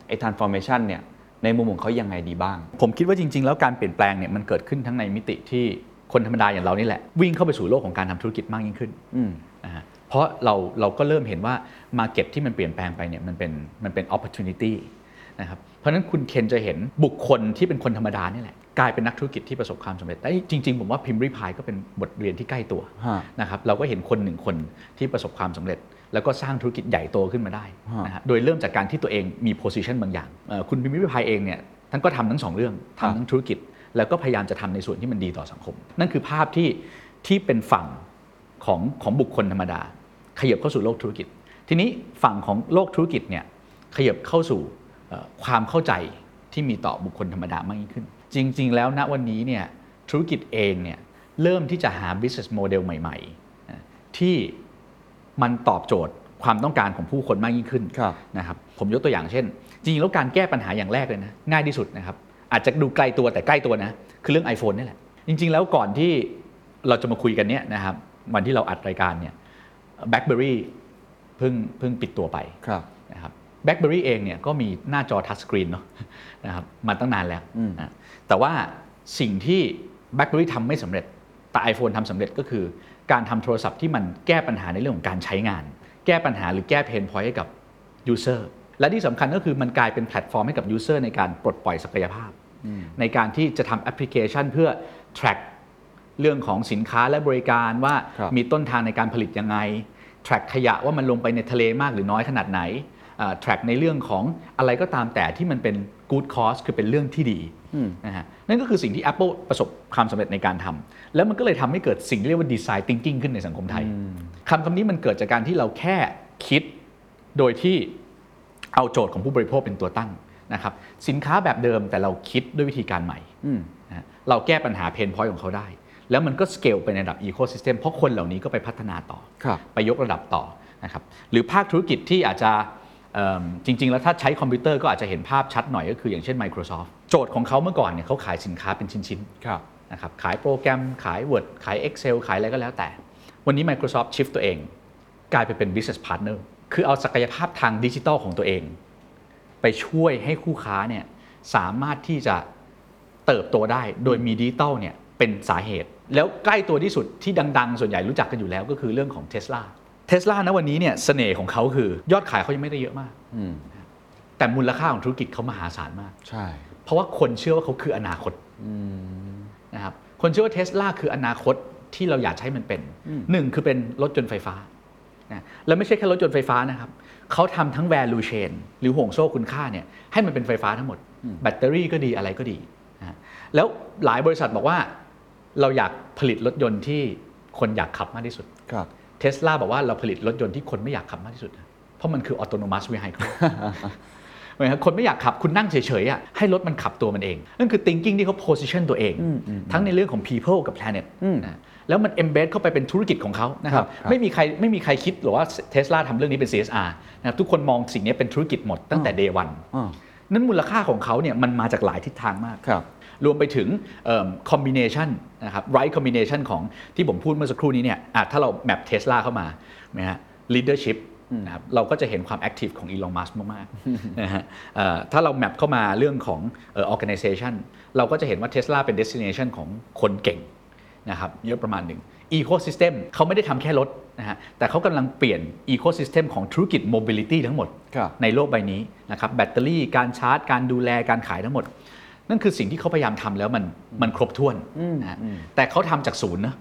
ไอ้ transformation เนี่ยในมุมของเขายังไงดีบ้างๆผมคิดว่าจริง ๆ แล้วการเปลี่ยนแปลงเนี่ยมันเกิดขึ้นทั้งในมิติที่คนธรรมดาอย่างเรานี่แหละ วิ่งเข้าไปสู่โลกของการทำธุรกิจมากยิ่งขึ้นอืมนะฮะเพราะเราเราก็เริ่มเห็นว่า Market ที่มันเปลี่ยนแปลงไปเนี่ยมันเป็นมันเป็น opportunity นะครับเพราะฉะนั้นคุณเคนจะเห็นบุคคลที่เป็นคนธรรมดานี่แหละ กลายเป็นนักธุรกิจที่ประสบความสำเร็จแต่จริง ๆ ผมว่าพิมพ์ริพายก็เป็นบทเรียนที่ใกล้ตัวฮะ นะครับเราก็เห็นคนหนึ่งคนที่ประสบความสำเร็จ แล้วก็สร้างธุรกิจใหญ่โตขึ้นมาได้ฮะนะฮะโดยเริ่มจากการที่ตัวเองมี position บางอย่างเอ่อคุณพิมพ์ริพายเองเนี่ยท่านก็ทำทั้งสองเรื่องครับทำทั้งธุรกิจ แล้วก็พยายามจะทำในส่วนที่มันดีต่อสังคม นั่นคือภาพที่ที่เป็นฝั่งของของบุคคลธรรมดา ขยับเข้าสู่โลกธุรกิจ ทีนี้ฝั่งของโลกธุรกิจเนี่ยขยับเข้าสู่เอ่อความเข้าใจที่มีต่อบุคคลธรรมดามากยิ่งขึ้น จริง ๆ แล้วณวันนี้เนี่ยธุรกิจเองเนี่ยเริ่มที่จะหา business model ใหม่ๆนะที่มันตอบโจทย์ความต้องการของผู้คนมากยิ่งขึ้นครับนะครับผมยกตัวอย่างเช่น จริงๆ แล้วการแก้ปัญหาอย่างแรกเลยนะง่ายที่สุดนะครับอาจจะดูไกลตัวแต่ใกล้ตัวนะ คือเรื่อง iPhone นี่แหละ จริง ๆ แล้วก่อนที่เราจะมาคุยกันเนี่ยนะครับวันที่เราอัดรายการเนี่ย BlackBerry เพิ่งเพิ่งปิดตัวไปครับนะครับ BlackBerry เองเนี่ยก็มีหน้าจอทัชสกรีนเนาะนะครับมาตั้งนานแล้วนะ แต่ว่าสิ่งที่ BlackBerry ทำไม่สำเร็จ แต่ iPhone ทำสำเร็จก็คือ การทำโทรศัพท์ที่มันแก้ปัญหาในเรื่องของการใช้งาน แก้ปัญหาหรือแก้ pain point ให้กับ User และที่สำคัญก็คือมันกลายเป็นแพลตฟอร์มให้กับ User ในการปลดปล่อยศักยภาพ ในการที่จะทำแอปพลิเคชันเพื่อ track เรื่องของสินค้าและบริการว่าครับมีต้นทางในการผลิตยังไง track ขยะว่ามันลงไปในทะเลมากหรือน้อยขนาดไหน อ่า track ในเรื่องของอะไรก็ตามแต่ที่มันเป็น good cause คือเป็นเรื่องที่ดีนะฮะนั่นก็คือสิ่งที่ Apple ประสบความสำเร็จในการทำแล้วมันก็เลยทำให้เกิดสิ่งที่เรียกว่า design thinking ขึ้นในสังคมไทยคำคำนี้มันเกิดจากการที่เราแค่คิดโดยที่เอาโจทย์ของผู้บริโภคเป็นตัวตั้งนะครับสินค้าแบบเดิมแต่เราคิดด้วยวิธีการใหม่นะฮะเราแก้ปัญหา pain point ของเขาได้ แล้วมันก็สเกลไปในระดับอีโค y ิสเต็มเพราะคนเหล่านี้ก็ไปพัฒนาต่อครับไปยกระดับต่อนะครับหรือภาคธุรกิจที่อาจจะเอิ่ม จริง ๆ แล้วถ้าใช้คอมพิวเตอร์ก็อาจจะเห็นภาพชัดหน่อยก็คืออย่างเช่น Microsoft โจทย์ของเขาเมื่อก่อนเนี่ยเขาขายสินค้าเป็นชิ้นๆครับนะครับขายโปรแกรมขาย Word ขาย Excel ขายอะไรก็แล้วแต่ วันนี้ Microsoft shift ตัวเอง กลายไปเป็น business partner คือเอาศักยภาพทางดิจิทัลของตัวเอง ไปช่วยให้คู่ค้าเนี่ยสามารถที่จะเติบโตได้โดยมีดิจิทัลเนี่ยเป็นสาเหตุ แล้วใกล้ตัวที่สุดที่ดัง ๆ ส่วนใหญ่รู้จักกันอยู่แล้วก็คือเรื่องของ Tesla Tesla นะวันนี้เนี่ยเสน่ห์ของเขาคือยอดขายเขายังไม่ได้เยอะมาก อืมแต่มูลค่าของธุรกิจเขามหาศาลมาก ใช่เพราะว่าคนเชื่อว่าเขาคืออนาคตนะครับคนเชื่อว่าเทสลาคืออนาคตที่เราอยากให้มันเป็นหนึ่งคือเป็นรถยนต์ไฟฟ้านะแล้วไม่ใช่แค่รถยนต์ไฟฟ้านะครับเขาทำทั้ง value chain หรือห่วงโซ่คุณค่าเนี่ยให้มันเป็นไฟฟ้าทั้งหมด แบตเตอรี่ก็ดีอะไรก็ดีนะแล้วหลายบริษัทบอกว่าเราอยากผลิตรถยนต์ที่คนอยากขับมากที่สุด ครับ เทสลาบอกว่าเราผลิตรถยนต์ที่คนไม่อยากขับมากที่สุดนะเพราะมันคือ autonomous vehicle หมายความคนไม่อยากขับคุณนั่งเฉยๆอะให้รถมันขับตัวมันเอง นั่นคือ thinking ที่เขา position ตัวเอง ทั้งในเรื่องของ people กับ planet นะแล้วมัน embed เข้าไปเป็นธุรกิจของเขานะครับครับไม่มีใครไม่มีใครคิดหรือว่าเทสลาทำเรื่องนี้เป็น CSR นะครับทุกคนมองสิ่งนี้เป็นธุรกิจหมดตั้งแต่ day one อ่านั้นมูลค่าของเขาเนี่ยมันมาจากหลายทิศทางมากค รับรวมไปถึง combination นะครับ right combination ของที่ผมพูดเมื่อสักครู่นี้เนี่ยอะถ้าเรา map เทสลาเข้ามานะฮะ leadership นะครับเราก็จะเห็นความ active ของ Elon Musk มากๆนะฮะเอ่อถ้าเราแมปเข้ามาเรื่องของเอ่อ organization เราก็จะเห็นว่า Tesla เป็น destination ของคนเก่งนะครับเยอะประมาณหนึ่ง ecosystem เขาไม่ได้ทำแค่รถนะฮะแต่เขากำลังเปลี่ยน ecosystem ของธุรกิจ mobility ทั้งหมดครับในโลกใบนี้นะครับแบตเตอรี่การชาร์จ การดูแลการขายทั้งหมด นั่นคือสิ่งที่เขาพยายามทำแล้วมันมันครบถ้วนนะฮะแต่เขาทำจากศูนย์นะ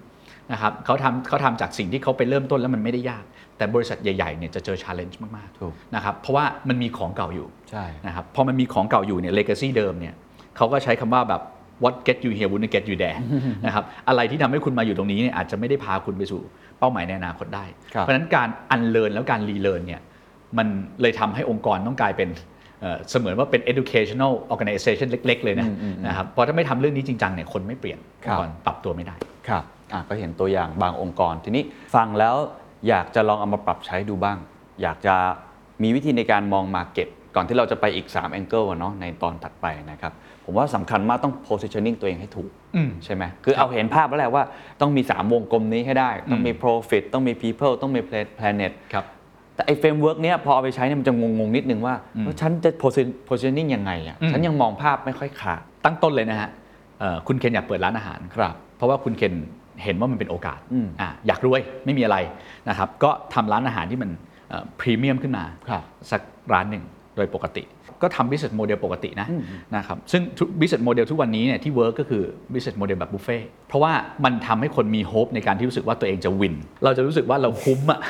นะครับเขาทำเขาทำจากสิ่งที่เขาไปเริ่มต้นแล้วมันไม่ได้ยาก แต่บริษัทใหญ่ๆเนี่ยจะเจอ challenge มากถูกๆนะครับเพราะว่ามันมีของเก่าอยู่ใช่นะครับพอมันมีของเก่าอยู่เนี่ย legacy เดิมเนี่ยเขาก็ใช้คำว่าแบบ what get you here wouldn't get you there นะครับอะไรที่ทำให้คุณมาอยู่ตรงนี้เนี่ยอาจจะไม่ได้พาคุณไปสู่เป้าหมายในอนาคตได้ครับเพราะฉะนั้นการอันเลินแล้วการรีเลินเนี่ยมันเลยทำให้องค์กรต้องกลายเป็น เอ่อเสมือนว่าเป็น educational organization เล็ก ๆ เลยนะนะครับเพราะถ้าไม่ทำเรื่องนี้จริงจังเนี่ยคนไม่เปลี่ยนครับอบงค์กรปรับตัวไม่ได้ครับอะก็เห็นตัวอย่างบางองค์กร ทีนี้ฟังแล้วอยากจะลองเอามาปรับใช้ดูบ้าง อยากจะมีวิธีในการมอง Market ก่อนที่เราจะไปอีก 3 Angle อะเนาะในตอนถัดไปนะครับ ผมว่าสำคัญมากต้อง positioning ตัวเองให้ถูกอืมใช่ไหมคือเอาเห็นภาพแล้วแหละว่าต้องมี 3 วงกลมนี้ให้ได้ ต้องมี profit ต้องมี people ต้องมี planet ครับ แต่ไอ้ framework เนี้ยพอเอาไปใช้เนี่ยมันจะงงๆนิดนึงว่าแล้วฉันจะ posi- positioning ยังไงอะอืมฉันยังมองภาพไม่ค่อยขาดตั้งต้นเลยนะฮะเอ่อคุณเคนอยากเปิดร้านอาหารครับ เพราะว่าคุณเคนเห็นว่ามันเป็นโอกาสอืมอะอยากรวยไม่มีอะไรนะครับก็ทำร้านอาหารที่มันพรีเมียมขึ้นมาครับสักร้านหนึ่งโดยปกติ ก็ทำ business model ปกตินะนะครับซึ่งทุก business model ทุกวันนี้เนี่ยที่ work ก็คือ business model แบบบุฟเฟ่เพราะว่ามันทำให้คนมี hope ในการที่รู้สึกว่าตัวเองจะวิน เราจะรู้สึกว่าเราคุ้มอะ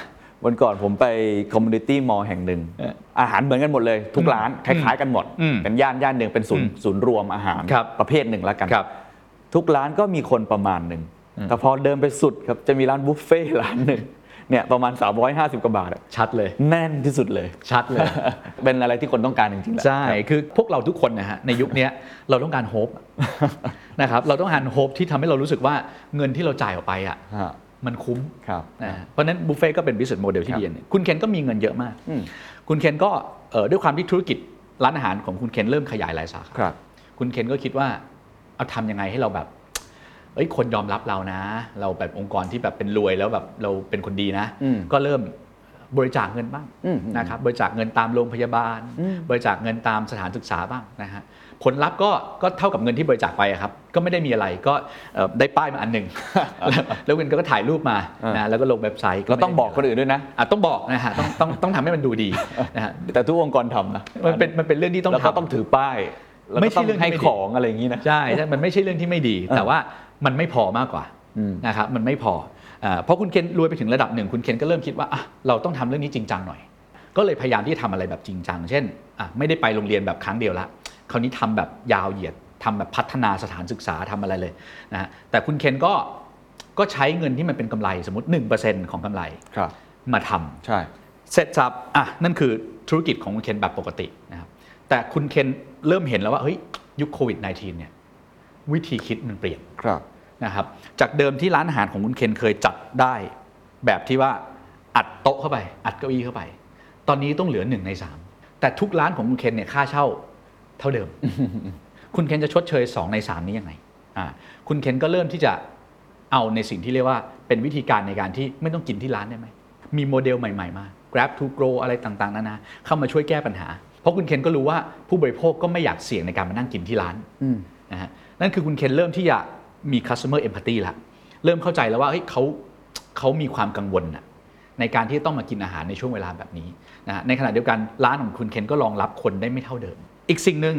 วันก่อนผมไป community mall แห่งหนึ่งเอออาหารเหมือนกันหมดเลย ทุกร้านคล้ายๆกันหมดอืมเป็นย่านย่านหนึ่งเป็นศูนย์อืมศูนย์รวมอาหารครับประเภทหนึ่งแล้วกันครับทุกร้านก็มีคนประมาณหนึ่งแต่พอเดินไปสุดครับจะมีร้านบุฟเฟ่ต์ร้านหนึ่งเนี่ยประมาณ 350 กว่าบาทอะชัดเลย แน่นที่สุดเลย ชัดเลย เป็นอะไรที่คนต้องการจริงๆแหละใช่ คือพวกเราทุกคนนะฮะ ในยุคเนี้ยเราต้องการ hope นะครับ เราต้องการ hope ที่ทำให้เรารู้สึกว่าเงินที่เราจ่ายออกไปอะฮะ มันคุ้มครับนะฮะเพราะฉะนั้นบุฟเฟ่ก็เป็น business model ที่ครับดีอันหนึ่งคุณเคนก็มีเงินเยอะมากอืมคุณเคนก็เอ่อด้วยความที่ธุรกิจร้านอาหารของคุณเคนเริ่มขยายหลายสาขาครับคุณเคนก็คิดว่าเอาทำยังไงให้เราแบบเอ้ยคนยอมรับเรานะ เราแบบองค์กรที่แบบเป็นรวยแล้วแบบเราเป็นคนดีนะอืมก็เริ่มบริจาคเงินบ้างอืมนะครับบริจาคเงินตามโรงพยาบาล บริจาคเงินตามสถานศึกษาบ้างนะฮะ ผลลัพธ์ก็ก็เท่ากับเงินที่บริจาคไปอะครับ ก็ไม่ได้มีอะไรก็เอ่อได้ป้ายมาอันหนึ่งแล้วแล้วเงินก็ถ่ายรูปมานะแล้วก็ลงเว็บไซต์เราต้องบอกคนอื่นด้วยนะอะต้องบอกนะฮะต้องต้องต้องทำให้มันดูดีนะฮะแต่ทุกองค์กรทำนะมันเป็นมันเป็นเรื่องที่ต้องแล้วก็ทำต้องถือป้ายแล้วไม่ก็ใช่ต้องเรื่องที่ให้ไม่ดีของอะไรอย่างนี้นะใช่ใช่มันไม่ใช่เรื่องที่ไม่ดี แต่ว่ามันไม่พอมากกว่าอืมนะครับมันไม่พออ่าเพราะคุณเคนรวยไปถึงระดับหนึ่งคุณเคนก็เริ่มคิดว่าอะเราต้องทำเรื่องนี้จริงจังหน่อย ก็เลยพยายามที่จะทำอะไรแบบจริงจัง เช่นอะไม่ได้ไปโรงเรียนแบบครั้งเดียวละ คราวนี้ทำแบบยาวเหยียดทำแบบพัฒนาสถานศึกษาทำอะไรเลยนะฮะแต่คุณเคนก็ก็ใช้เงินที่มันเป็นกำไรสมมติ 1%ของกำไรครับมาทำใช่เสร็จสับอะนั่นคือธุรกิจของคุณเคนแบบปกตินะครับแต่คุณเคนเริ่มเห็นแล้วว่าเฮ้ยยุคโควิด -19 เนี่ยวิธีคิดมันเปลี่ยนครับนะครับจากเดิมที่ร้านอาหารของคุณเคนเคยจัดได้ แบบที่ว่าอัดโต๊ะเข้าไป อัดเก้าอี้เข้าไป ตอนนี้ต้องเหลือหนึ่งในสามแต่ทุกร้านของคุณเคนเนี่ยค่าเช่า เท่าเดิม คุณเคนจะชดเชย 2 ใน 3 นี้ยังไงอ่าคุณเคนก็เริ่มที่จะเอาในสิ่งที่เรียกว่าเป็นวิธีการในการที่ไม่ต้องกินที่ร้านได้ไหม มีโมเดลใหม่ๆมา Grab to Grow อะไรต่างๆ นานา เข้ามาช่วยแก้ปัญหา เพราะคุณเคนก็รู้ว่าผู้บริโภคก็ไม่อยากเสี่ยงในการมานั่งกินที่ร้านนะฮะนั่นคือคุณเคนเริ่มที่จะมี customer empathy ละเริ่มเข้าใจแล้วว่าเฮ้ยเขาเขามีความกังวลน่ะในการที่ต้องมากินอาหารในช่วงเวลาแบบนี้นะฮะในขณะเดียวกันร้านของคุณเคนก็รองรับคนได้ไม่เท่าเดิม อีกสิ่งหนึ่ง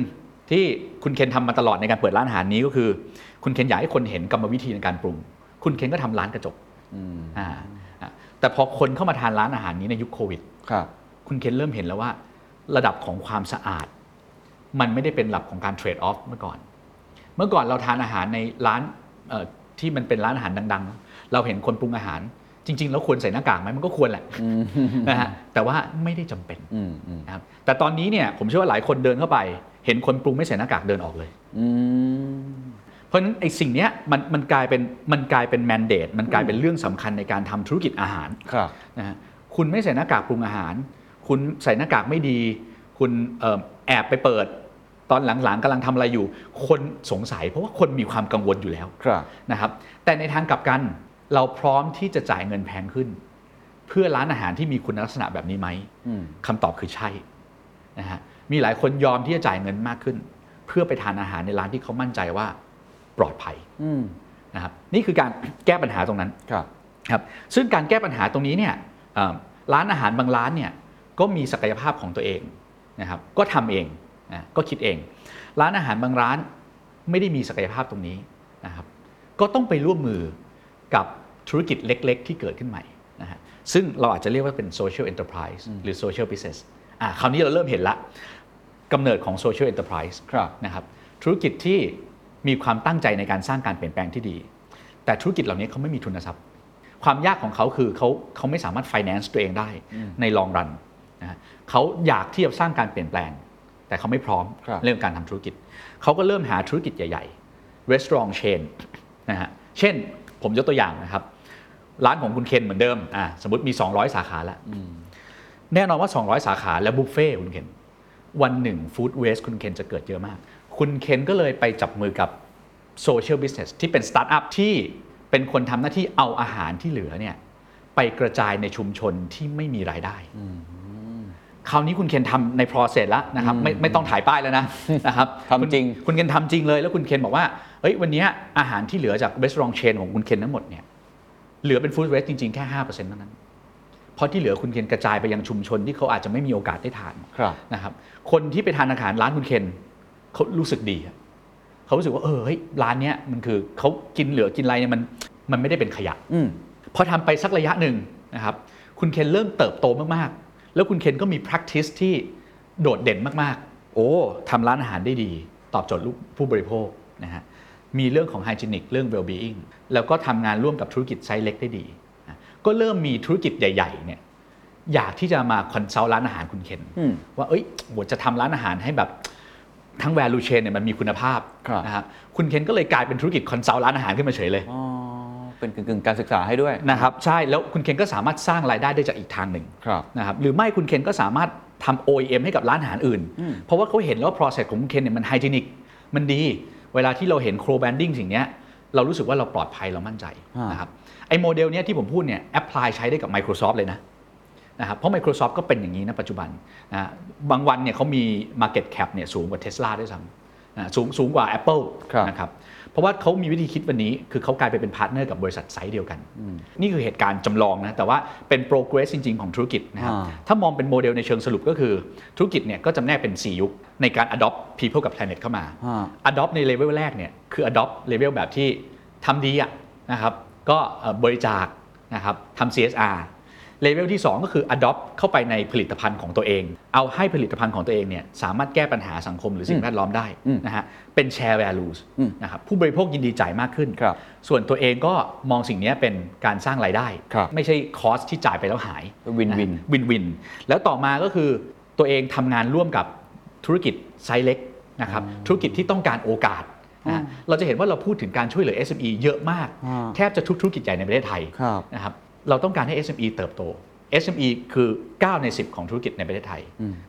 ที่คุณเคนทำมาตลอดในการเปิดร้านอาหารนี้ก็คือ คุณเคนอยากให้คนเห็นกรรมวิธีในการปรุง คุณเคนก็ทำร้านกระจกอ่าอ่าแต่พอคนเข้ามาทานร้านอาหารนี้ในยุคโควิดครับ คุณเคนเริ่มเห็นแล้วว่า ระดับของความสะอาด มันไม่ได้เป็นระดับของการเทรดออฟเมื่อก่อน เมื่อก่อนเราทานอาหารในร้านเอ่อที่มันเป็นร้านอาหารดัง ๆ เราเห็นคนปรุงอาหาร จริง ๆ แล้วควรใส่หน้ากากไหมมันก็ควรแหละนะฮะแต่ว่าไม่ได้จำเป็นอืมอืมนะครับแต่ตอนนี้เนี่ยผมเชื่อว่าหลายคนเดินเข้าไป เห็นคนปรุงไม่ใส่หน้ากากเดินออกเลยอืมเพราะฉะนั้นไอ้สิ่งเนี้ยมันมันกลายเป็นมันกลายเป็นแมนเดตมันกลายเป็นเรื่องสำคัญในการทำธุรกิจอาหารครับนะฮะคุณไม่ใส่หน้ากากปรุงอาหาร คุณใส่หน้ากากไม่ดี คุณเอ่อแอบไปเปิดตอนหลังๆกำลังทำอะไรอยู่ คนสงสัย เพราะว่าคนมีความกังวลอยู่แล้วครับนะครับ แต่ในทางกลับกัน เราพร้อมที่จะจ่ายเงินแพงขึ้น เพื่อร้านอาหารที่มีคุณลักษณะแบบนี้ไหมอืมคำตอบคือใช่นะฮะมีหลายคนยอมที่จะจ่ายเงินมากขึ้น เพื่อไปทานอาหารในร้านที่เขามั่นใจว่าปลอดภัยอืมนะครับนี่คือการแก้ปัญหาตรงนั้นครับครับ ซึ่งการแก้ปัญหาตรงนี้เนี่ยเอ่อร้านอาหารบางร้านเนี่ยก็มีศักยภาพของตัวเองนะครับก็ทำเองนะก็คิดเอง ร้านอาหารบางร้านไม่ได้มีศักยภาพตรงนี้นะครับก็ต้องไปร่วมมือ กับธุรกิจเล็ก ๆ ที่เกิดขึ้นใหม่นะฮะซึ่งเราอาจจะเรียกว่าเป็น social enterprise หรือ social business อะคราวนี้เราเริ่มเห็นละกำเนิดของ social enterprise ครับนะครับธุรกิจที่มีความตั้งใจในการสร้างการเปลี่ยนแปลงที่ดี แต่ธุรกิจเหล่านี้เขาไม่มีทุนทรัพย์ ความยากของเขาคือเขาเขาไม่สามารถ finance ตัวเองได้ใน long run นะฮะเขาอยากที่จะสร้างการเปลี่ยนแปลง แต่เขาไม่พร้อมครับเรื่องการทำธุรกิจ เขาก็เริ่มหาธุรกิจใหญ่ๆ restaurant chain นะฮะเช่น ผมยกตัวอย่างนะครับ ร้านของคุณเคนเหมือนเดิมอ่าสมมติมี 200 สาขาแล้วแน่นอนว่า 200 สาขาและบุฟเฟ่ต์คุณเคนวันหนึ่ง food waste คุณเคนจะเกิดเยอะมาก คุณเคนก็เลยไปจับมือกับ social business ที่เป็นสตาร์ทอัพที่เป็นคนทำหน้าที่เอาอาหารที่เหลือเนี่ยไปกระจายในชุมชนที่ไม่มีรายได้คราวนี้คุณเคนทำใน process แล้วนะครับ ไม่ไม่ต้องถ่ายป้ายแล้วนะนะครับทำจริง คุณคุณเคนทำจริงเลย แล้วคุณเคนบอกว่าเฮ้ยวันเนี้ยอาหารที่เหลือจาก restaurant chain ของคุณเคนทั้งหมดเนี่ยเหลือเป็น food waste จริงๆ แค่5%เท่านั้น เพราะที่เหลือคุณเคนกระจายไปยังชุมชนที่เขาอาจจะไม่มีโอกาสได้ทานครับนะครับ คนที่ไปทานอาหารร้านคุณเคนเขารู้สึกดีอะเขารู้สึกว่าเออเฮ้ยร้านเนี้ยมันคือเขากินเหลือกินอะไรเนี่ยมันมันไม่ได้เป็นขยะอืมพอทำไปสักระยะหนึ่งนะครับ คุณเคนเริ่มเติบโตมากๆ แล้วคุณเคนก็มี practice ที่โดดเด่นมากๆ โอ้ทำร้านอาหารได้ดี ตอบโจทย์ลูกผู้บริโภคนะฮะ มีเรื่องของ hygienic เรื่อง well-being แล้วก็ทำงานร่วมกับธุรกิจไซส์เล็กได้ดีนะก็เริ่มมีธุรกิจใหญ่ๆเนี่ยอยากที่จะมา consult ร้านอาหารคุณเคนอืมว่าเอ้ยโหจะทำร้านอาหารให้แบบทั้ง value chain เนี่ยมันมีคุณภาพครับนะครับคุณเคนก็เลยกลายเป็นธุรกิจ consult ร้านอาหารขึ้นมาเฉยเลยอ๋อเป็นกึ่งๆการศึกษาให้ด้วยนะครับใช่แล้วคุณเคนก็สามารถสร้างรายได้ได้จากอีกทางหนึ่งครับนะครับหรือไม่คุณเคนก็สามารถทำ OEM ให้กับร้านอาหารอื่น เพราะว่าเขาเห็นแล้วว่า process ของคุณเคนเนี่ยมัน hygienicมันดี เวลาที่เราเห็น co-branding สิ่งเนี้ยเรารู้สึกว่าเราปลอดภัยเรามั่นใจอ่านะครับไอ้โมเดลเนี้ยที่ผมพูดเนี่ย apply ใช้ได้กับ Microsoft เลยนะนะครับเพราะ Microsoft ก็เป็นอย่างนี้นะปัจจุบันนะบางวันเนี่ยเขามี Market Cap เนี่ยสูงกว่า Tesla ด้วยซ้ำนะสูงสูงกว่า Apple ครับนะครับเพ ราะว่าเขามีวิธีคิดวันนี้ คือเขากลายไปเป็น partner กับบริษัทไซส์เดียวกัน นี่คือเหตุการณ์จำลองนะ แต่ว่าเป็น progress จริง ๆ ของธุรกิจนะครับอ่าถ้ามองเป็นโมเดลในเชิงสรุปก็คือ ธุรกิจเนี่ยก็จำแนกเป็น 4 ยุค ในการ adopt people กับ planet เข้ามาอ่า adopt ในเลเวลแรกเนี่ยคือ adopt เลเวลแบบที่ทำดีอะนะครับก็เอ่อบริจาคนะครับทำ CSR เลเวลที่ 2 ก็คือ adopt เข้าไปในผลิตภัณฑ์ของตัวเอง เอาให้ผลิตภัณฑ์ของตัวเองเนี่ยสามารถแก้ปัญหาสังคมหรือสิ่งแวดล้อมได้นะฮะเป็น shared values อืมนะครับผู้บริโภคยินดีจ่ายมากขึ้นครับส่วนตัวเองก็มองสิ่งนี้เป็นการสร้างรายได้ครับไม่ใช่ cost ที่จ่ายไปแล้วหายวินวินวินวินแล้วต่อมาก็คือตัวเองทำงานร่วมกับธุรกิจไซส์เล็กนะครับธุรกิจที่ต้องการโอกาสนะเราจะเห็นว่าเราพูดถึงการช่วยเหลือ SME เยอะมากอ่าแทบจะทุกธุรกิจใหญ่ในประเทศไทยครับนะครับ เราต้องการให้ SME เติบโต SME คือ 9 ใน 10 ของธุรกิจในประเทศไทย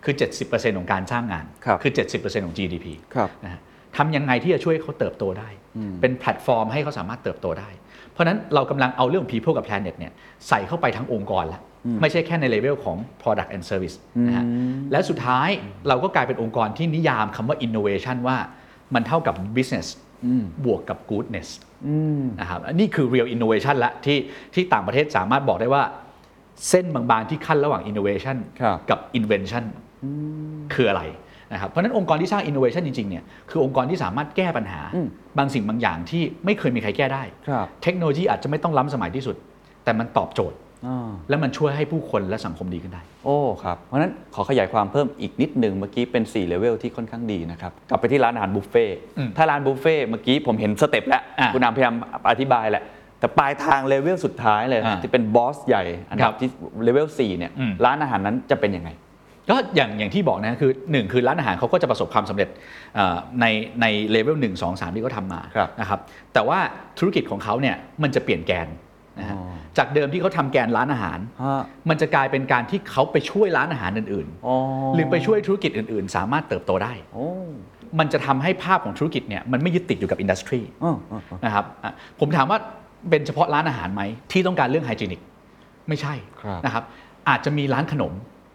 คือ 70%ของการสร้างงานครับคือ 70%ของ GDP ครับนะฮะทำยังไงที่จะช่วยให้เขาเติบโตได้ เป็นแพลตฟอร์มให้เขาสามารถเติบโตได้ เพราะฉะนั้นเรากำลังเอาเรื่อง people กับ planet เนี่ยใส่เข้าไปทั้งองค์กรแล้ว ไม่ใช่แค่ในเลเวลของ product and service นะฮะและสุดท้ายเราก็กลายเป็นองค์กรที่นิยามคำว่า innovation ว่ามันเท่ากับ business บวกกับ goodness นะครับอันนี่คือ real innovation ละที่ที่ต่างประเทศสามารถบอกได้ว่า เส้นบางๆที่ขั้นระหว่าง innovation ครับกับ invention คืออะไรนะครับเพราะฉะนั้นองค์กรที่สร้าง innovation จริงๆเนี่ยคือองค์กรที่สามารถแก้ปัญหา บางสิ่งบางอย่างที่ไม่เคยมีใครแก้ได้ครับเทคโนโลยีอาจจะไม่ต้องล้ำสมัยที่สุด แต่มันตอบโจทย์อ่า และมันช่วยให้ผู้คนและสังคมดีขึ้นได้ โอ้ครับ เพราะฉะนั้นขอขยายความเพิ่มอีกนิดหนึ่งเมื่อกี้เป็น4เลเวลที่ค่อนข้างดีนะครับ กลับไปที่ร้านอาหารบุฟเฟ่ต์อืมถ้าร้านบุฟเฟ่ต์เมื่อกี้ผมเห็น step แล้วอะคุณนามพยายามอธิบายแหละ แต่ปลายทางเลเวลสุดท้ายเลยอ่าที่เป็น boss ใหญ่ครับอันครัดับบที่ level 4เนี่ยอืมร้านอาหารนั้นจะเป็นยังไงก็อย่างอย่างที่บอกนะคือหนึ่งคือร้านอาหารเขาก็จะประสบความสำเร็จเอ่อในในเลเวลหนึ่งสองสามที่เขาทำมาครับนะครับแต่ว่าธุรกิจของเขาเนี่ยมันจะเปลี่ยนแกน นะฮะอ๋อจากเดิมที่เขาทำแกนร้านอาหาร ฮะ มันจะกลายเป็นการที่เขาไปช่วยร้านอาหารอื่นอ๋อๆ หรือไปช่วยธุรกิจอื่นๆ สามารถเติบโตได้ โอ้มันจะทำให้ภาพของธุรกิจเนี่ยมันไม่ยึดติดอยู่กับ industry อ๋ออ๋ออ๋อนะครับอะผมถามว่าเป็นเฉพาะร้านอาหารไหม ที่ต้องการเรื่อง hygienicไม่ใช่ครับ นะครับ อาจจะมีร้านขนม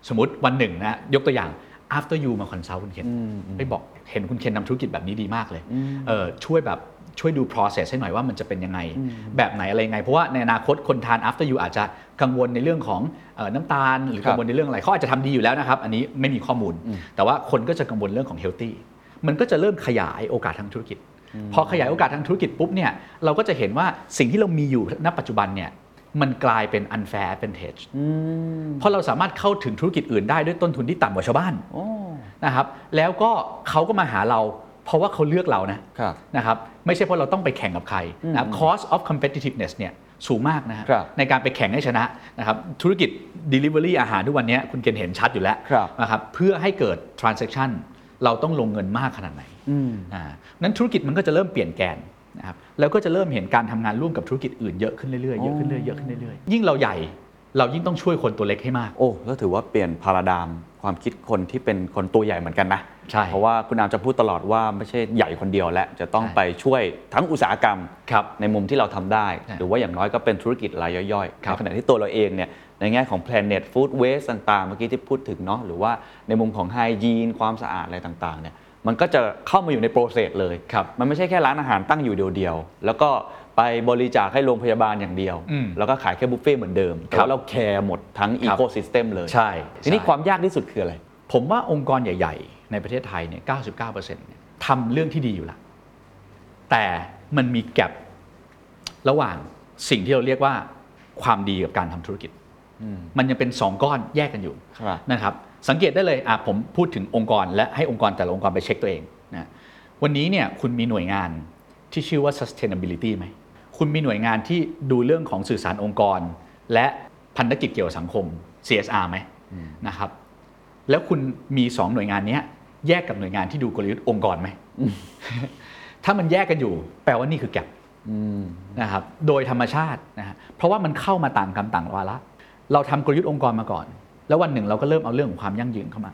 สมมติวันหนึ่งนะยกตัวอย่าง after you มาคอนซัลท์คุณเคนไปบอกเห็นคุณเคนนำธุรกิจแบบนี้ดีมากเลยเออช่วยแบบ ช่วยดู process ให้หน่อยว่ามันจะเป็นยังไง แบบไหนอะไรยังไง เพราะว่าในอนาคตคนทาน after you อาจจะกังวลในเรื่องของเอ่อน้ำตาล หรือครับกังวลในเรื่องอะไรเขาอาจจะทำดีอยู่แล้วนะครับ อันนี้ไม่มีข้อมูล แต่ว่าคนก็จะกังวลเรื่องของ healthy มันก็จะเริ่มขยายโอกาสทางธุรกิจ พอขยายโอกาสทางธุรกิจปุ๊บเนี่ยเราก็จะเห็นว่าสิ่งที่เรามีอยู่ณปัจจุบันเนี่ยมันกลายเป็น unfair advantage เพราะเราสามารถเข้าถึงธุรกิจอื่นได้ด้วยต้นทุนที่ต่ำกว่าชาวบ้านโอ้นะครับแล้วก็เขาก็มาหาเรา เพราะว่าเขาเลือกเรานะครับนะครับไม่ใช่เพราะเราต้องไปแข่งกับใครนะครับ cost of competitiveness เนี่ยสูงมากนะฮะครับในการไปแข่งให้ชนะนะครับธุรกิจ delivery อาหารทุกวันนี้คุณเกณฑ์เห็นชัดอยู่แล้วครับนะครับเพื่อให้เกิด transaction เราต้องลงเงินมากขนาดไหนอืมอ่านั้นธุรกิจมันก็จะเริ่มเปลี่ยนแกนนะครับแล้วก็จะเริ่มเห็นการทำงานร่วมกับธุรกิจอื่นเยอะขึ้นเรื่อยๆเยอะขึ้นเรื่อยๆเยอะขึ้นเรื่อยๆยิ่งเราใหญ่ เรายิ่งต้องช่วยคนตัวเล็กให้มาก โอ้แล้วถือว่าเปลี่ยนพาราดามความคิดคนที่เป็นคนตัวใหญ่เหมือนกันนะใช่เพราะว่าคุณอามจะพูดตลอดว่าไม่ใช่ใหญ่คนเดียวและจะต้องใช่ไปช่วยทั้งอุตสาหกรรมครับในมุมที่เราทำได้ใช่หรือว่าอย่างน้อยก็เป็นธุรกิจรายย่อยๆครับในขณะที่ตัวเราเองเนี่ยในแง่ของ planet food waste ต่างๆ เมื่อกี้ที่พูดถึงเนาะหรือว่าในมุมของ hygiene ความสะอาดอะไรต่างๆเนี่ยมันก็จะเข้ามาอยู่ใน process เลยครับมันไม่ใช่แค่ร้านอาหารตั้งอยู่เดียวๆ แล้วก็ ไปบริจาคให้โรงพยาบาลอย่างเดียว อืมแล้วก็ขายแค่บุฟเฟ่ต์เหมือนเดิมแต่ครับว่าเราแคร์หมดทั้งครับ ecosystem เลย ใช่ทีนี้ใช่ ความยากที่สุดคืออะไร ผมว่าองค์กรใหญ่ ๆ ในประเทศไทยเนี่ย 99%เนี่ยทำเรื่องที่ดีอยู่แล้วแต่มันมี gap ระหว่างสิ่งที่เราเรียกว่าความดีกับการทำธุรกิจมันยังเป็นสองก้อนแยกกันอยู่ครับ นะครับ สังเกตได้เลยอะผมพูดถึงองค์กรและให้องค์กรแต่ละองค์กรไปเช็คตัวเองนะ วันนี้เนี่ยคุณมีหน่วยงานที่ชื่อว่า sustainability ไหม คุณมีหน่วยงานที่ดูเรื่องของสื่อสารองค์กร และพันธกิจเกี่ยวกับสังคม CSR ไหมนะครับ แล้วคุณมี2หน่วยงานเนี้ยแยกกับหน่วยงานที่ดูกลยุทธ์องค์กรไหม ถ้ามันแยกกันอยู่ แปลว่านี่คือแกลบนะครับ โดยธรรมชาตินะฮะเพราะว่ามันเข้ามาต่างกรรมต่างวาระเราทำกลยุทธ์องค์กรมาก่อน แล้ววันหนึ่งเราก็เริ่มเอาเรื่องของความยั่งยืนเข้ามา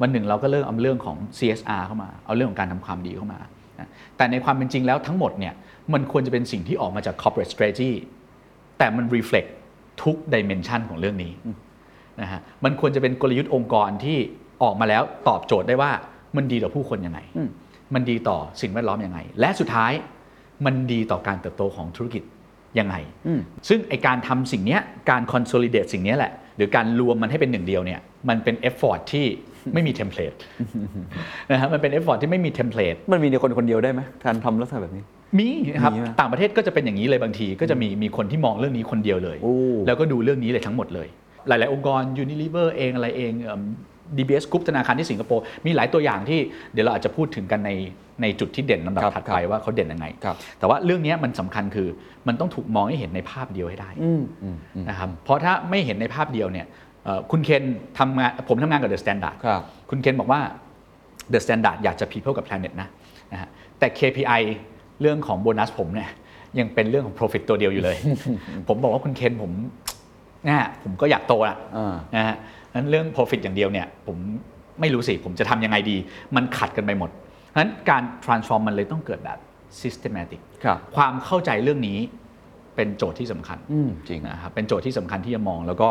วันหนึ่งเราก็เริ่มเอาเรื่องของ CSR เข้ามา เอาเรื่องของการทำความดีเข้ามานะแต่ในความเป็นจริงแล้วทั้งหมดเนี่ย มันควรจะเป็นสิ่งที่ออกมาจาก corporate strategy แต่มัน reflect ทุก dimension ของเรื่องนี้นะฮะมันควรจะเป็นกลยุทธ์องค์กรที่ออกมาแล้วตอบโจทย์ได้ว่ามันดีต่อผู้คนยังไง มันดีต่อสิ่งแวดล้อมยังไง และสุดท้ายมันดีต่อการเติบโตของธุรกิจยังไง ซึ่งไอการทำสิ่งเนี้ยการ consolidate สิ่งเนี้ยแหละ หรือการรวมมันให้เป็นหนึ่งเดียวเนี่ยมันเป็น effort ที่ไม่มี template นะฮะมันเป็น effort ที่ไม่มี template มันมีในคนคนเดียวได้ไหมการทำลักษณะแบบนี้ มีนะครับมีไหมต่างประเทศก็จะเป็นอย่างนี้เลยบางที ก็จะมีมีคนที่มองเรื่องนี้คนเดียวเลย โอ้ แล้วก็ดูเรื่องนี้เลยทั้งหมดเลย หลาย ๆ องค์กร Unilever เองอะไรเองเอิ่ม DBS Group ธนาคารที่สิงคโปร์มีหลายตัวอย่างที่เดี๋ยวเราอาจจะพูดถึงกันในในจุดที่เด่นลำดับครับถัดไปว่าเขาเด่นยังไง ครับแต่ว่าเรื่องนี้มันสำคัญคือมันต้องถูกมองให้เห็นในภาพเดียวให้ได้ อืมอืมอืมนะครับเพราะถ้าไม่เห็นในภาพเดียวเนี่ยเอ่อคุณเคนทำงานผมทำงานกับ The Standard ครับ คุณเคนบอกว่า The Standard อยากจะ people กับ planet นะนะฮะแต่ KPI เรื่องของโบนัสผมเนี่ยยังเป็นเรื่องของ profit ตัวเดียวอยู่เลย ผมบอกว่าคุณเคนผมนะผมก็อยากโตอะอ่านะฮะนั้นเรื่อง profit อย่างเดียวเนี่ยผมไม่รู้สิ ผมจะทำยังไงดี มันขัดกันไปหมดเพราะฉะนั้นการ transform มันเลยต้องเกิดแบบ systematic ครับความเข้าใจเรื่องนี้เป็นโจทย์ที่สำคัญอืมจริงนะครับเป็นโจทย์ที่สำคัญที่จะมอง แล้วก็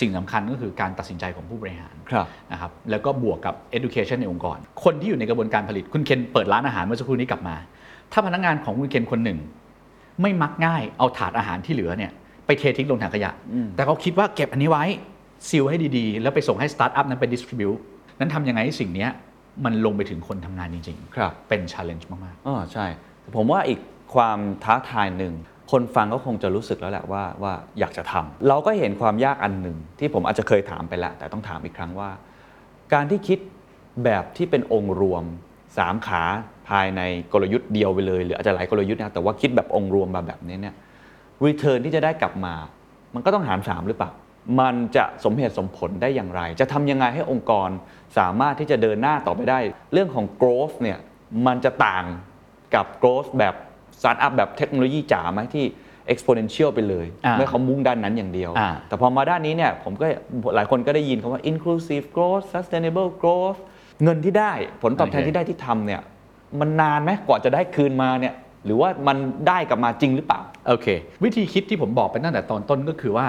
สิ่งสำคัญก็คือการตัดสินใจของผู้บริหารครับนะครับแล้วก็บวกกับ education ในองค์กร คนที่อยู่ในกระบวนการผลิต คุณเคนเปิดร้านอาหารเมื่อสักครู่นี้กลับมา ถ้าพนักงานของคุณเคนคนหนึ่ง ไม่มักง่ายเอาถาดอาหารที่เหลือเนี่ยไปเททิ้งลงถังขยะ แต่เขาคิดว่าเก็บอันนี้ไว้ซีลให้ดีๆ แล้วไปส่งให้สตาร์ทอัพนั้นไปดิสทริบิวนั้นทำยังไงให้สิ่งเนี้ยมันลงไปถึงคนทำงานจริงครับ เป็น challenge มากอ๋อใช่ ผมว่าอีกความท้าทายหนึ่ง คนฟังก็คงจะรู้สึกแล้วแหละว่าว่าอยากจะทำเราก็เห็นความยากอันหนึ่ง ที่ผมอาจจะเคยถามไปแล้ว แต่ต้องถามอีกครั้งว่า การที่คิดแบบที่เป็นองค์รวม สามขาภายในกลยุทธ์เดียวไปเลย หรืออาจจะหลายกลยุทธ์นะแต่ว่าคิดแบบองค์รวมมาแบบนี้เนี่ย return ที่จะได้กลับมา มันก็ต้องหาร 3 หรือเปล่า มันจะสมเหตุสมผลได้อย่างไร จะทำยังไงให้องค์กรสามารถที่จะเดินหน้าต่อไปได้ เรื่องของ growth เนี่ยมันจะต่างกับ growth แบบ startup แบบเทคโนโลยีจ๋าไหมที่ exponential ไปเลยอ่าเมื่อเขามุ่งด้านนั้นอย่างเดียวอ่าแต่พอมาด้านนี้เนี่ยผมก็หลายคนก็ได้ยินคำว่า inclusive growth sustainable growth เงินที่ได้ผลตอบแทนโอเคที่ได้ที่ทำเนี่ยมันนานไหมกว่าจะได้คืนมาเนี่ยหรือว่ามันได้กลับมาจริงหรือเปล่าโอเค วิธีคิดที่ผมบอกไปตั้งแต่ตอนต้นก็คือว่า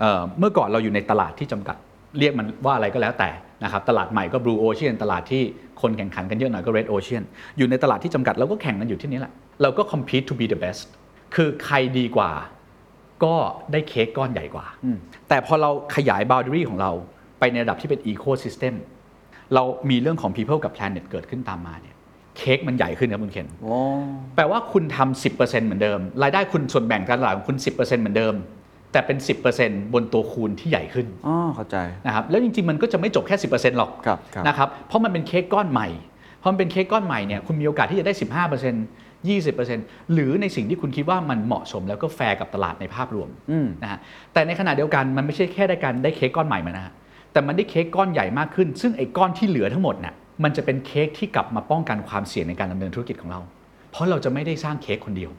เอ่อเมื่อก่อนเราอยู่ในตลาดที่จำกัดเรียกมันว่าอะไรก็แล้วแต่นะครับตลาดใหม่ก็ Blue Ocean ตลาดที่คนแข่งขันกันเยอะหน่อยก็ Red Ocean อยู่ในตลาดที่จำกัดเราก็แข่งกันอยู่ที่นี้แหละ เราก็ compete to be the best คือใครดีกว่า ก็ได้เค้กก้อนใหญ่กว่า แต่พอเราขยาย boundary ของเราไปในระดับที่เป็น ecosystem เรามีเรื่องของ people กับ planet เกิดขึ้นตามมาเนี่ยเค้กมันใหญ่ขึ้นครับคุณเคนแปลว่าคุณทำ10%เหมือนเดิม รายได้คุณส่วนแบ่งการตลาดของคุณ 10%เหมือนเดิม แต่เป็น 10%บนตัวคูณที่ใหญ่ขึ้นอ๋อเข้าใจนะครับแล้วจริงๆมันก็จะไม่จบแค่ 10%หรอกครับครับนะครับเพราะมันเป็นเค้กก้อนใหม่พอมันเป็นเค้กก้อนใหม่เนี่ยคุณมีโอกาสที่จะได้ 15% 20%หรือในสิ่งที่คุณคิดว่ามันเหมาะสมแล้วก็แฟร์กับตลาดในภาพรวมนะฮะแต่ในขณะเดียวกันมันไม่ใช่แค่ได้การได้เค้กก้อนใหม่มานะฮะ แต่มันได้เค้กก้อนใหญ่มากขึ้น ซึ่งไอ้ก้อนที่เหลือทั้งหมดน่ะมันจะเป็นเค้กที่กลับมาป้องกันความเสี่ยงในการดำเนินธุรกิจของเรา เพราะเราจะไม่ได้สร้างเค้กคนเดียว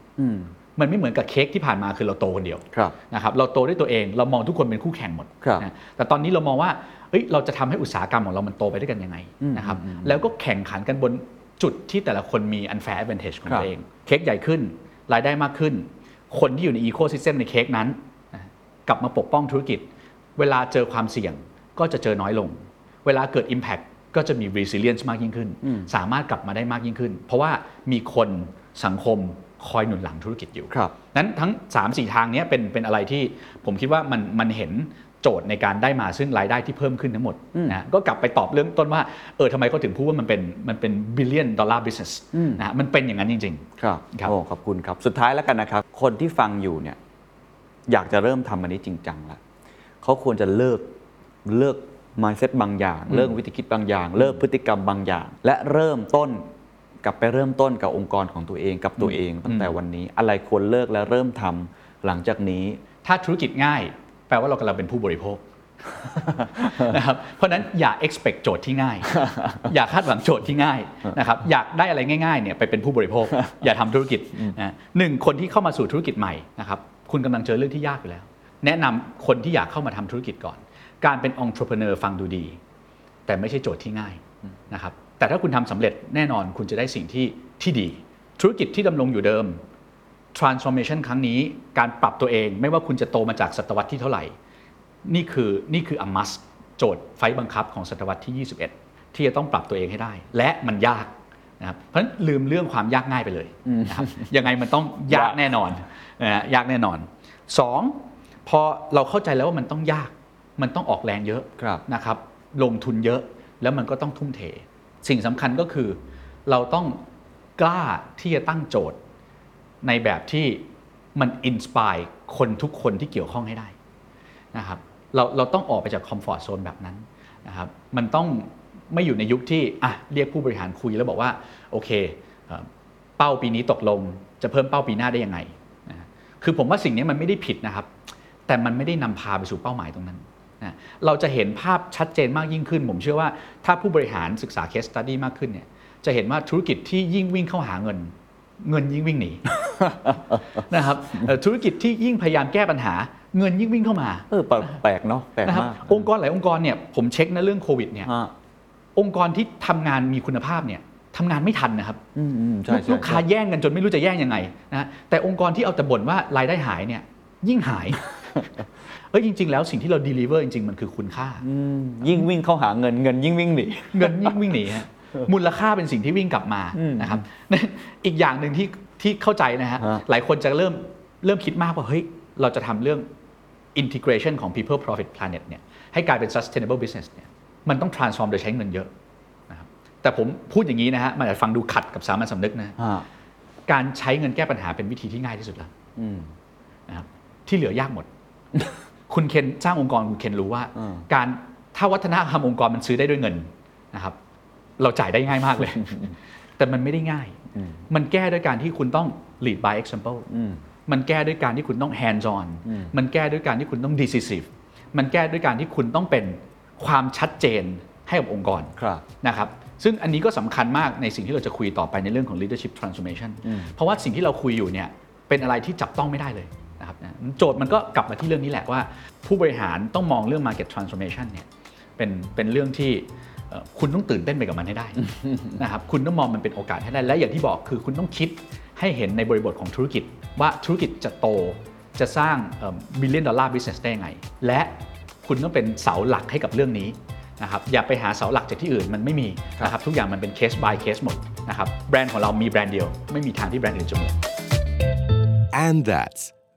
มันไม่เหมือนกับเค้กที่ผ่านมาคือเราโตคนเดียวครับนะครับเราโตด้วยตัวเองเรามองทุกคนเป็นคู่แข่งหมดครับนะแต่ตอนนี้เรามองว่าเอ้ยเราจะทำให้อุตสาหกรรมของเรามันโตไปด้วยกันยังไงนะครับแล้วก็แข่งขันกันบนจุดที่แต่ละคนมี unfair advantage ของครับตัวเอง เค้กใหญ่ขึ้น รายได้มากขึ้น คนที่อยู่ใน ecosystem ในเค้กนั้นนะกลับมาปกป้องธุรกิจ เวลาเจอความเสี่ยง ก็จะเจอน้อยลง เวลาเกิด impact ก็จะมี resilience มากยิ่งขึ้น สามารถกลับมาได้มากยิ่งขึ้น เพราะว่ามีคนสังคมคอยหนุนหลังธุรกิจอยู่ครับนั้นทั้ง 3 4 ทางเนี้ยเป็นเป็นอะไรที่ผมคิดว่ามันมันเห็นโจทย์ในการได้มาซึ่งรายได้ที่เพิ่มขึ้นทั้งหมดนะก็กลับไปตอบเรื่องต้นว่าเออทำไมเขาถึงพูดว่ามันเป็นมันเป็น billion dollar business นะฮะมันเป็นอย่างนั้นจริงครับครับโอ้ขอบคุณครับ สุดท้ายแล้วกันนะครับ คนที่ฟังอยู่เนี่ยอยากจะเริ่มทำอันนี้จริงจังแล้วเขาควรจะเลิก เลิก mindset บางอย่าง เลิกวิธีคิดบางอย่าง เลิกพฤติกรรมบางอย่าง และเริ่มต้นกลับไปเริ่มต้นกับองค์กรของตัวเองกับตัวเองตั้งแต่วันนี้อะไรควรเลิกและเริ่มทำหลังจากนี้ๆถ้าธุรกิจง่าย แปลว่าเรากำลังเป็นผู้บริโภคนะครับเพราะฉะนั้นอย่า expect โจทย์ที่ง่าย อย่าคาดหวังโจทย์ที่ง่ายนะครับอยากได้อะไรง่ายๆเนี่ยไปเป็นผู้บริโภค อย่าทำธุรกิจนะหนึ่งคนที่เข้ามาสู่ธุรกิจใหม่นะครับคุณกำลังเจอเรื่องที่ยากอยู่แล้ว แนะนำคนที่อยากเข้ามาทำธุรกิจก่อน การเป็น entrepreneur ฟังดูดี แต่ไม่ใช่โจทย์ที่ง่ายนะครับแต่ถ้าคุณทำสำเร็จแน่นอนคุณจะได้สิ่งที่ที่ดี ธุรกิจที่ดำรงอยู่เดิม transformation ครั้งนี้การปรับตัวเองไม่ว่าคุณจะโตมาจากศตวรรษที่เท่าไหร่ นี่คือนี่คือ a must โจทย์ไฟต์บังคับของศตวรรษที่ 21 ที่จะต้องปรับตัวเองให้ได้ และมันยากนะครับเพราะฉะนั้นลืมเรื่องความยากง่ายไปเลยนะครับยังไงมันต้องยากแน่นอนนะฮะยากแน่นอนสองพอเราเข้าใจแล้วว่ามันต้องยาก มันต้องออกแรงเยอะครับนะครับ ลงทุนเยอะแล้วมันก็ต้องทุ่มเท สิ่งสำคัญก็คือ เราต้องกล้าที่จะตั้งโจทย์ ในแบบที่มัน inspire คนทุกคนที่เกี่ยวข้องให้ได้นะครับเราเราต้องออกไปจากคอมฟอร์ z โซนแบบนั้นนะครับมันต้องไม่อยู่ในยุคที่อะเรียกผู้บริหารคุยแล้วบอกว่าโอเคเอ่อเป้าปีนี้ตกลง จะเพิ่มเป้าปีหน้าได้ยังไงนะฮะคือผมว่าสิ่งนี้มันไม่ได้ผิดนะครับ แต่มันไม่ได้นำพาไปสู่เป้าหมายตรงนั้น นะเราจะเห็นภาพชัดเจนมากยิ่งขึ้น ผมเชื่อว่าถ้าผู้บริหารศึกษา case study มากขึ้นเนี่ยจะเห็นว่าธุรกิจที่ยิ่งวิ่งเข้าหาเงิน เงินยิ่งวิ่งหนีนะครับเอ่อธุรกิจที่ยิ่งพยายามแก้ปัญหา เงินยิ่งวิ่งเข้ามาเออแปลกแปลกเนาะแปลกนะครับมากองค์กรหลายองค์กรเนี่ยผมเช็คนะเรื่องโควิดเนี่ยฮะองค์กรที่ทำงานมีคุณภาพเนี่ยทำงานไม่ทันนะครับอืมอืมใช่ใช่ลูกค้าใช่แย่งกันจนไม่รู้จะแย่งยังไงนะแต่องค์กรที่เอาแต่บ่นว่ารายได้หายเนี่ยยิ่งหาย เอ้ยจริง ๆ แล้วสิ่งที่เรา deliver จริง ๆ มันคือคุณค่าอืมยิ่งวิ่งเข้าหาเงินเงินยิ่งวิ่งหนีเงินยิ่งวิ่งหนีฮะมูลค่าเป็นสิ่งที่วิ่งกลับมาอืมนะครับอีกอย่างหนึ่งที่ที่เข้าใจนะฮะฮะหลายคนจะเริ่มเริ่มคิดมากว่าเฮ้ยเราจะทำเรื่อง integration ของ people profit planet เนี่ยให้กลายเป็น sustainable business เนี่ยมันต้อง transform โดยใช้เงินเยอะนะครับแต่ผมพูดอย่างนี้นะฮะมันอาจจะฟังดูขัดกับสามัญสำนึกนะฮะการใช้เงินแก้ปัญหาเป็นวิธีที่ง่ายที่สุดแล้วอืมนะครับที่เหลือยากหมด คุณเคนสร้างองค์กรคุณเคนรู้ว่า อืม การถ้าวัฒนธรรมองค์กรมันซื้อได้ด้วยเงินนะครับ เราจ่ายได้ง่ายมากเลย แต่มันไม่ได้ง่ายมันแก้ด้วยการที่คุณต้อง lead by example อืม มันแก้ด้วยการที่คุณต้อง hands on มันแก้ด้วยการที่คุณต้อง decisive มันแก้ด้วยการที่คุณต้องเป็นความชัดเจนให้กับองค์กร ครับ นะครับซึ่งอันนี้ก็สำคัญมากในสิ่งที่เราจะคุยต่อไปในเรื่องของ leadership transformation เพราะว่าสิ่งที่เราคุยอยู่เนี่ยเป็นอะไรที่จับต้องไม่ได้เลย นะครับนะโจทย์มันก็กลับมาที่เรื่องนี้แหละว่า ผู้บริหารต้องมองเรื่อง market transformation เนี่ยเป็นเป็นเรื่องที่เอ่อคุณต้องตื่นเต้นไปกับมันให้ได้นะครับคุณต้องมองมันเป็นโอกาสให้ได้และอย่างที่บอกคือคุณต้องคิดให้เห็นในบริบทของธุรกิจ ว่าธุรกิจจะโตจะสร้าง billion dollar business ได้ยังไง และคุณต้องเป็นเสาหลักให้กับเรื่องนี้นะครับอย่าไปหาเสาหลักจากที่อื่นมันไม่มีนะครับทุกอย่างมันเป็นเคส by เคสหมดนะครับแบรนด์ของเรามีแบรนด์เดียว ไม่มีทางที่แบรนด์อื่นจะเหมือน And that's